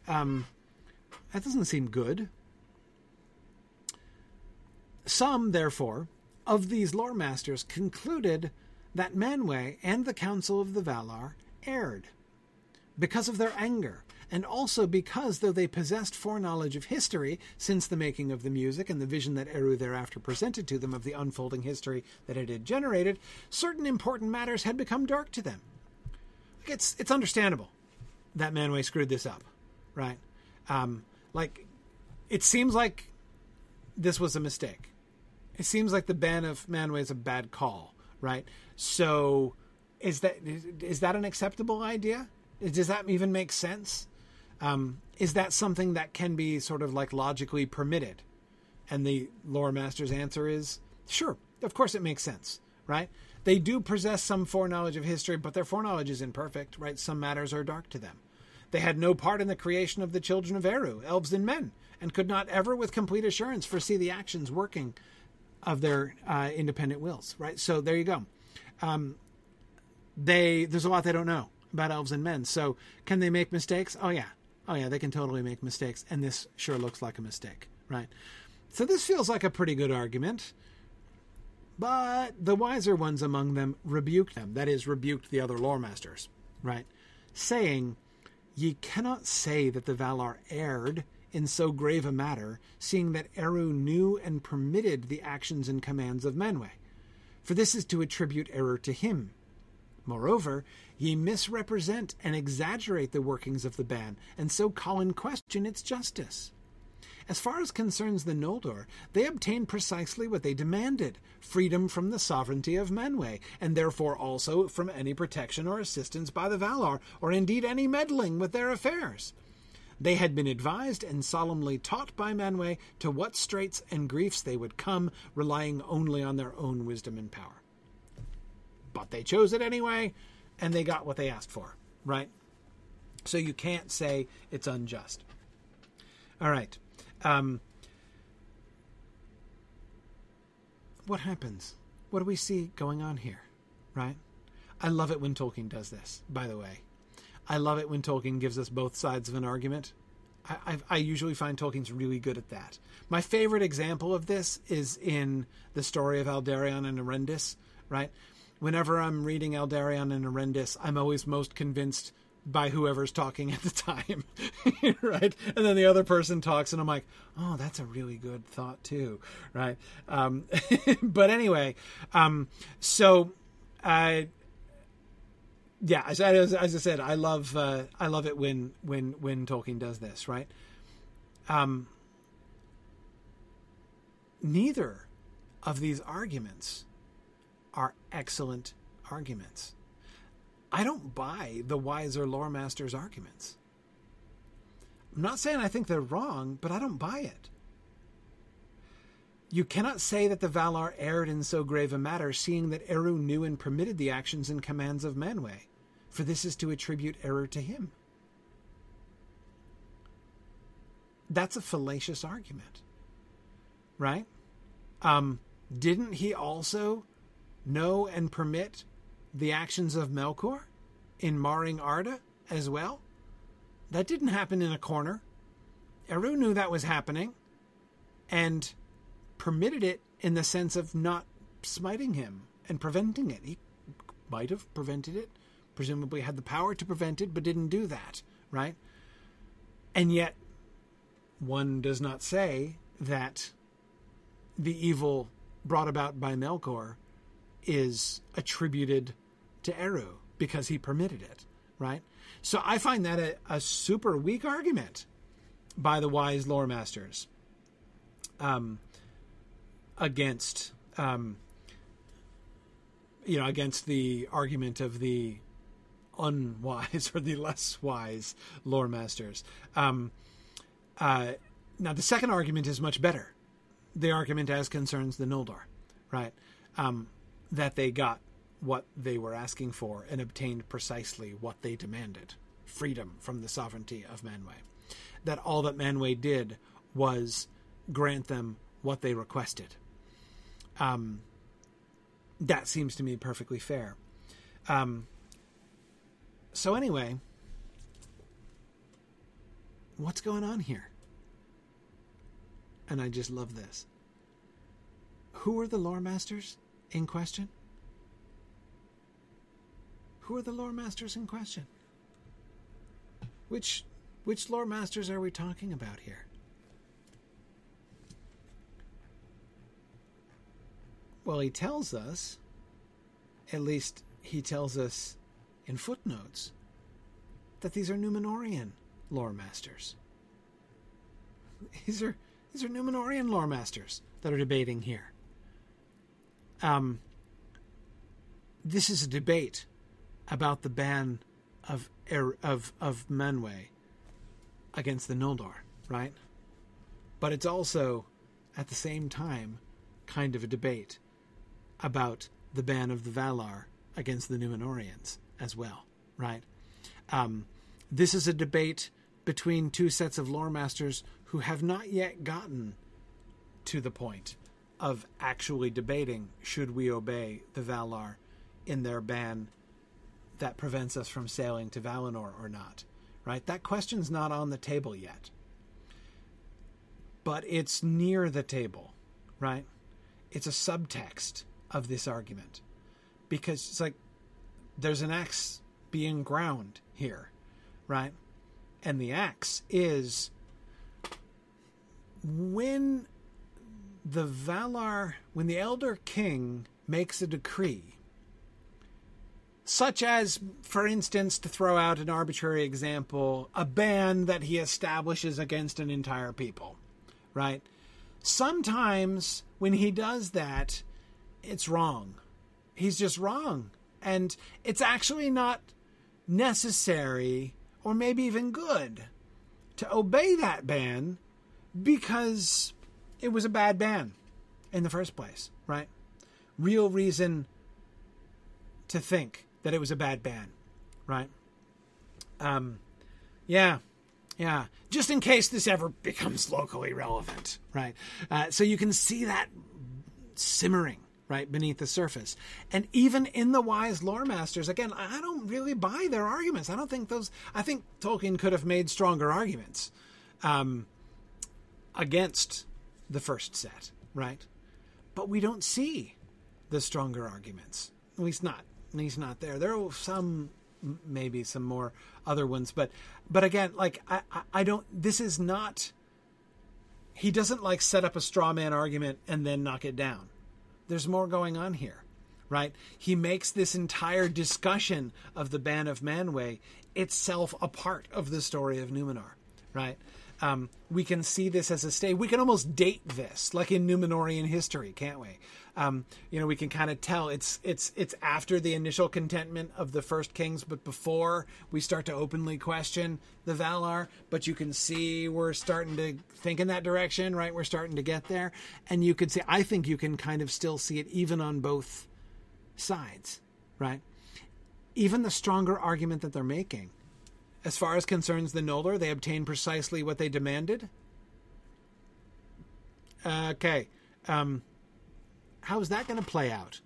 Um, that doesn't seem good. Some, therefore, of these lore masters concluded that Manwë and the Council of the Valar erred because of their anger, and also because, though they possessed foreknowledge of history since the making of the music and the vision that Eru thereafter presented to them of the unfolding history that it had generated, certain important matters had become dark to them. It's it's understandable that Manwë screwed this up, right? Um, like, it seems like this was a mistake. It seems like the ban of Manwë is a bad call, right? So, is that is, is that an acceptable idea? Does that even make sense? Um, is that something that can be sort of like logically permitted? And the lore master's answer is sure. Of course, it makes sense, right? They do possess some foreknowledge of history, but their foreknowledge is imperfect, right? Some matters are dark to them. They had no part in the creation of the children of Eru, elves and men, and could not ever, with complete assurance, foresee the actions working of their uh, independent wills, right? So there you go. Um, they there's a lot they don't know about elves and men. So can they make mistakes? Oh yeah, oh yeah, they can totally make mistakes, and this sure looks like a mistake, right? So this feels like a pretty good argument. But the wiser ones among them rebuked them, that is, rebuked the other lore masters, right? Saying, Ye cannot say that the Valar erred in so grave a matter, seeing that Eru knew and permitted the actions and commands of Manwë. For this is to attribute error to him. Moreover, ye misrepresent and exaggerate the workings of the ban, and so call in question its justice. As far as concerns the Noldor, they obtained precisely what they demanded freedom from the sovereignty of Manwë, and therefore also from any protection or assistance by the Valar, or indeed any meddling with their affairs. They had been advised and solemnly taught by Manwë to what straits and griefs they would come, relying only on their own wisdom and power. But they chose it anyway, and they got what they asked for, right? So you can't say it's unjust. All right. Um, what happens? What do we see going on here? Right? I love it when Tolkien does this, by the way. I love it when Tolkien gives us both sides of an argument. I, I, I, usually find Tolkien's really good at that. My favorite example of this is in the story of Aldarion and Erendis, right? Whenever I'm reading Aldarion and Erendis, I'm always most convinced by whoever's talking at the time, right? And then the other person talks, and I'm like, oh, that's a really good thought too, right? Um, but anyway, um, so I. Yeah, as, as, as I said, I love uh, I love it when when when Tolkien does this, right? Um, neither of these arguments are excellent arguments. I don't buy the wiser lore master's arguments. I'm not saying I think they're wrong, but I don't buy it. You cannot say that the Valar erred in so grave a matter, seeing that Eru knew and permitted the actions and commands of Manwë, for this is to attribute error to him. That's a fallacious argument, right? Um, didn't he also know and permit the actions of Melkor in marring Arda as well? That didn't happen in a corner. Eru knew that was happening and permitted it in the sense of not smiting him and preventing it. He might have prevented it, presumably had the power to prevent it, but didn't do that, right? And yet, one does not say that the evil brought about by Melkor is attributed to Eru because he permitted it, right? So I find that a, a super weak argument by the wise lore masters um, against, um, you know, against the argument of the unwise or the less wise lore masters. Um, uh, now, the second argument is much better. The argument as concerns the Noldor, right? Um, that they got what they were asking for and obtained precisely what they demanded freedom from the sovereignty of Manwë. That all that Manwë did was grant them what they requested. Um, that seems to me perfectly fair. Um, so, anyway, what's going on here? And I just love this. Who are the lore masters in question? Who are the lore masters in question? Which which lore masters are we talking about here? Well, he tells us, at least he tells us in footnotes, that these are Numenorian lore masters. These are these are Numenorian lore masters that are debating here. Um, this is a debate about the ban of er, of of Manwë against the Noldor, right? But it's also at the same time kind of a debate about the ban of the Valar against the Numenorians as well, right? Um, this is a debate between two sets of lore masters who have not yet gotten to the point of actually debating should we obey the Valar in their ban that prevents us from sailing to Valinor or not, right? That question's not on the table yet. But it's near the table, right? It's a subtext of this argument. Because it's like there's an axe being ground here, right? And the axe is when the Valar, when the Elder King makes a decree such as, for instance, to throw out an arbitrary example, a ban that he establishes against an entire people, right? Sometimes when he does that, it's wrong. He's just wrong. And it's actually not necessary or maybe even good to obey that ban because it was a bad ban in the first place, right? Real reason to think that it was a bad ban, right? Um, yeah, yeah. Just in case this ever becomes locally relevant, right? Uh, so you can see that simmering right beneath the surface. And even in the wise lore masters, again, I don't really buy their arguments. I don't think those. I think Tolkien could have made stronger arguments um, against the first set, right? But we don't see the stronger arguments. At least not he's not there. There are some maybe some more other ones. But but again, like I, I, I don't. This is not. He doesn't like set up a straw man argument and then knock it down. There's more going on here, right? He makes this entire discussion of the ban of Manwë itself a part of the story of Numenor, right? Um, we can see this as a state. We can almost date this, like in Numenorian history, can't we? Um, you know, we can kind of tell it's it's it's after the initial contentment of the first kings, but before we start to openly question the Valar. But you can see we're starting to think in that direction, right? We're starting to get there, and you could see. I think you can kind of still see it even on both sides, right? Even the stronger argument that they're making as far as concerns the Noldor, they obtained precisely what they demanded. Okay. Um, how is that going to play out?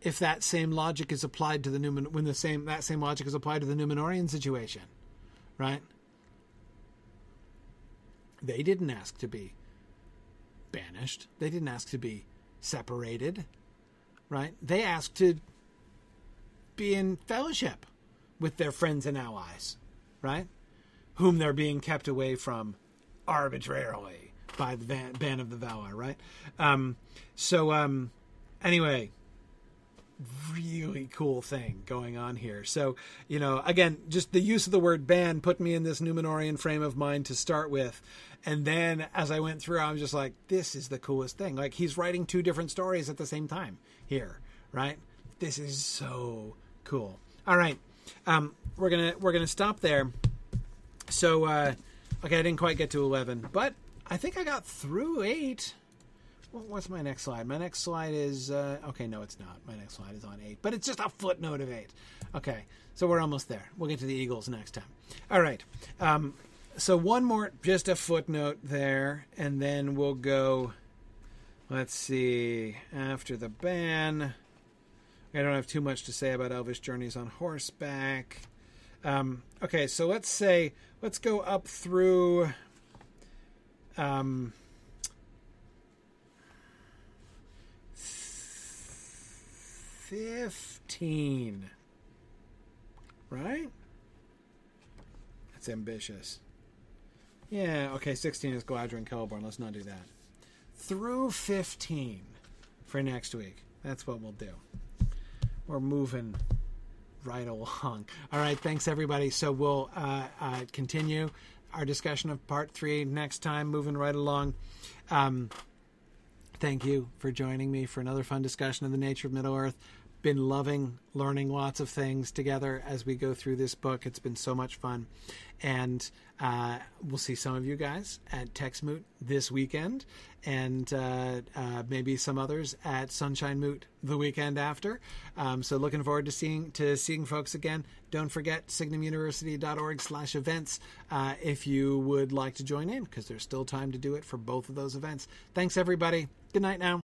If that same logic is applied to the Numen, when the same that same logic is applied to the Numenorian situation, right? They didn't ask to be banished. They didn't ask to be separated, right? They asked to be in fellowship with their friends and allies, right? Whom they're being kept away from arbitrarily by the ban, ban of the Valar, right? Um, so, um, anyway, really cool thing going on here. So, you know, again, just the use of the word ban put me in this Numenorian frame of mind to start with. And then as I went through, I was just like, this is the coolest thing. Like, he's writing two different stories at the same time here, right? This is so cool. All right. Um, we're gonna we're gonna stop there. So uh, okay, I didn't quite get to eleven, but I think I got through eight. What's my next slide? My next slide is uh, okay. No, it's not. My next slide is on eight, but it's just a footnote of eight. Okay, so we're almost there. We'll get to the Eagles next time. All right. Um, so one more, just a footnote there, and then we'll go. Let's see. After the ban, I don't have too much to say about Elvish journeys on horseback. Um, okay, so let's say let's go up through. Um, fifteen, right? That's ambitious. Yeah, okay, sixteen is Galadriel and Celeborn. Let's not do that. Through fifteen for next week. That's what we'll do we're moving right along. All right, thanks everybody. So we'll uh, uh, continue our discussion of part three next time, moving right along. Um, thank you for joining me for another fun discussion of the nature of Middle Earth. Been loving learning lots of things together as we go through this book. It's been so much fun. And uh, we'll see some of you guys at TexMoot this weekend, and uh, uh, maybe some others at Sunshine Moot the weekend after. Um, so looking forward to seeing to seeing folks again. Don't forget signumuniversity.org/events uh, if you would like to join in, because there's still time to do it for both of those events. Thanks everybody. Good night now.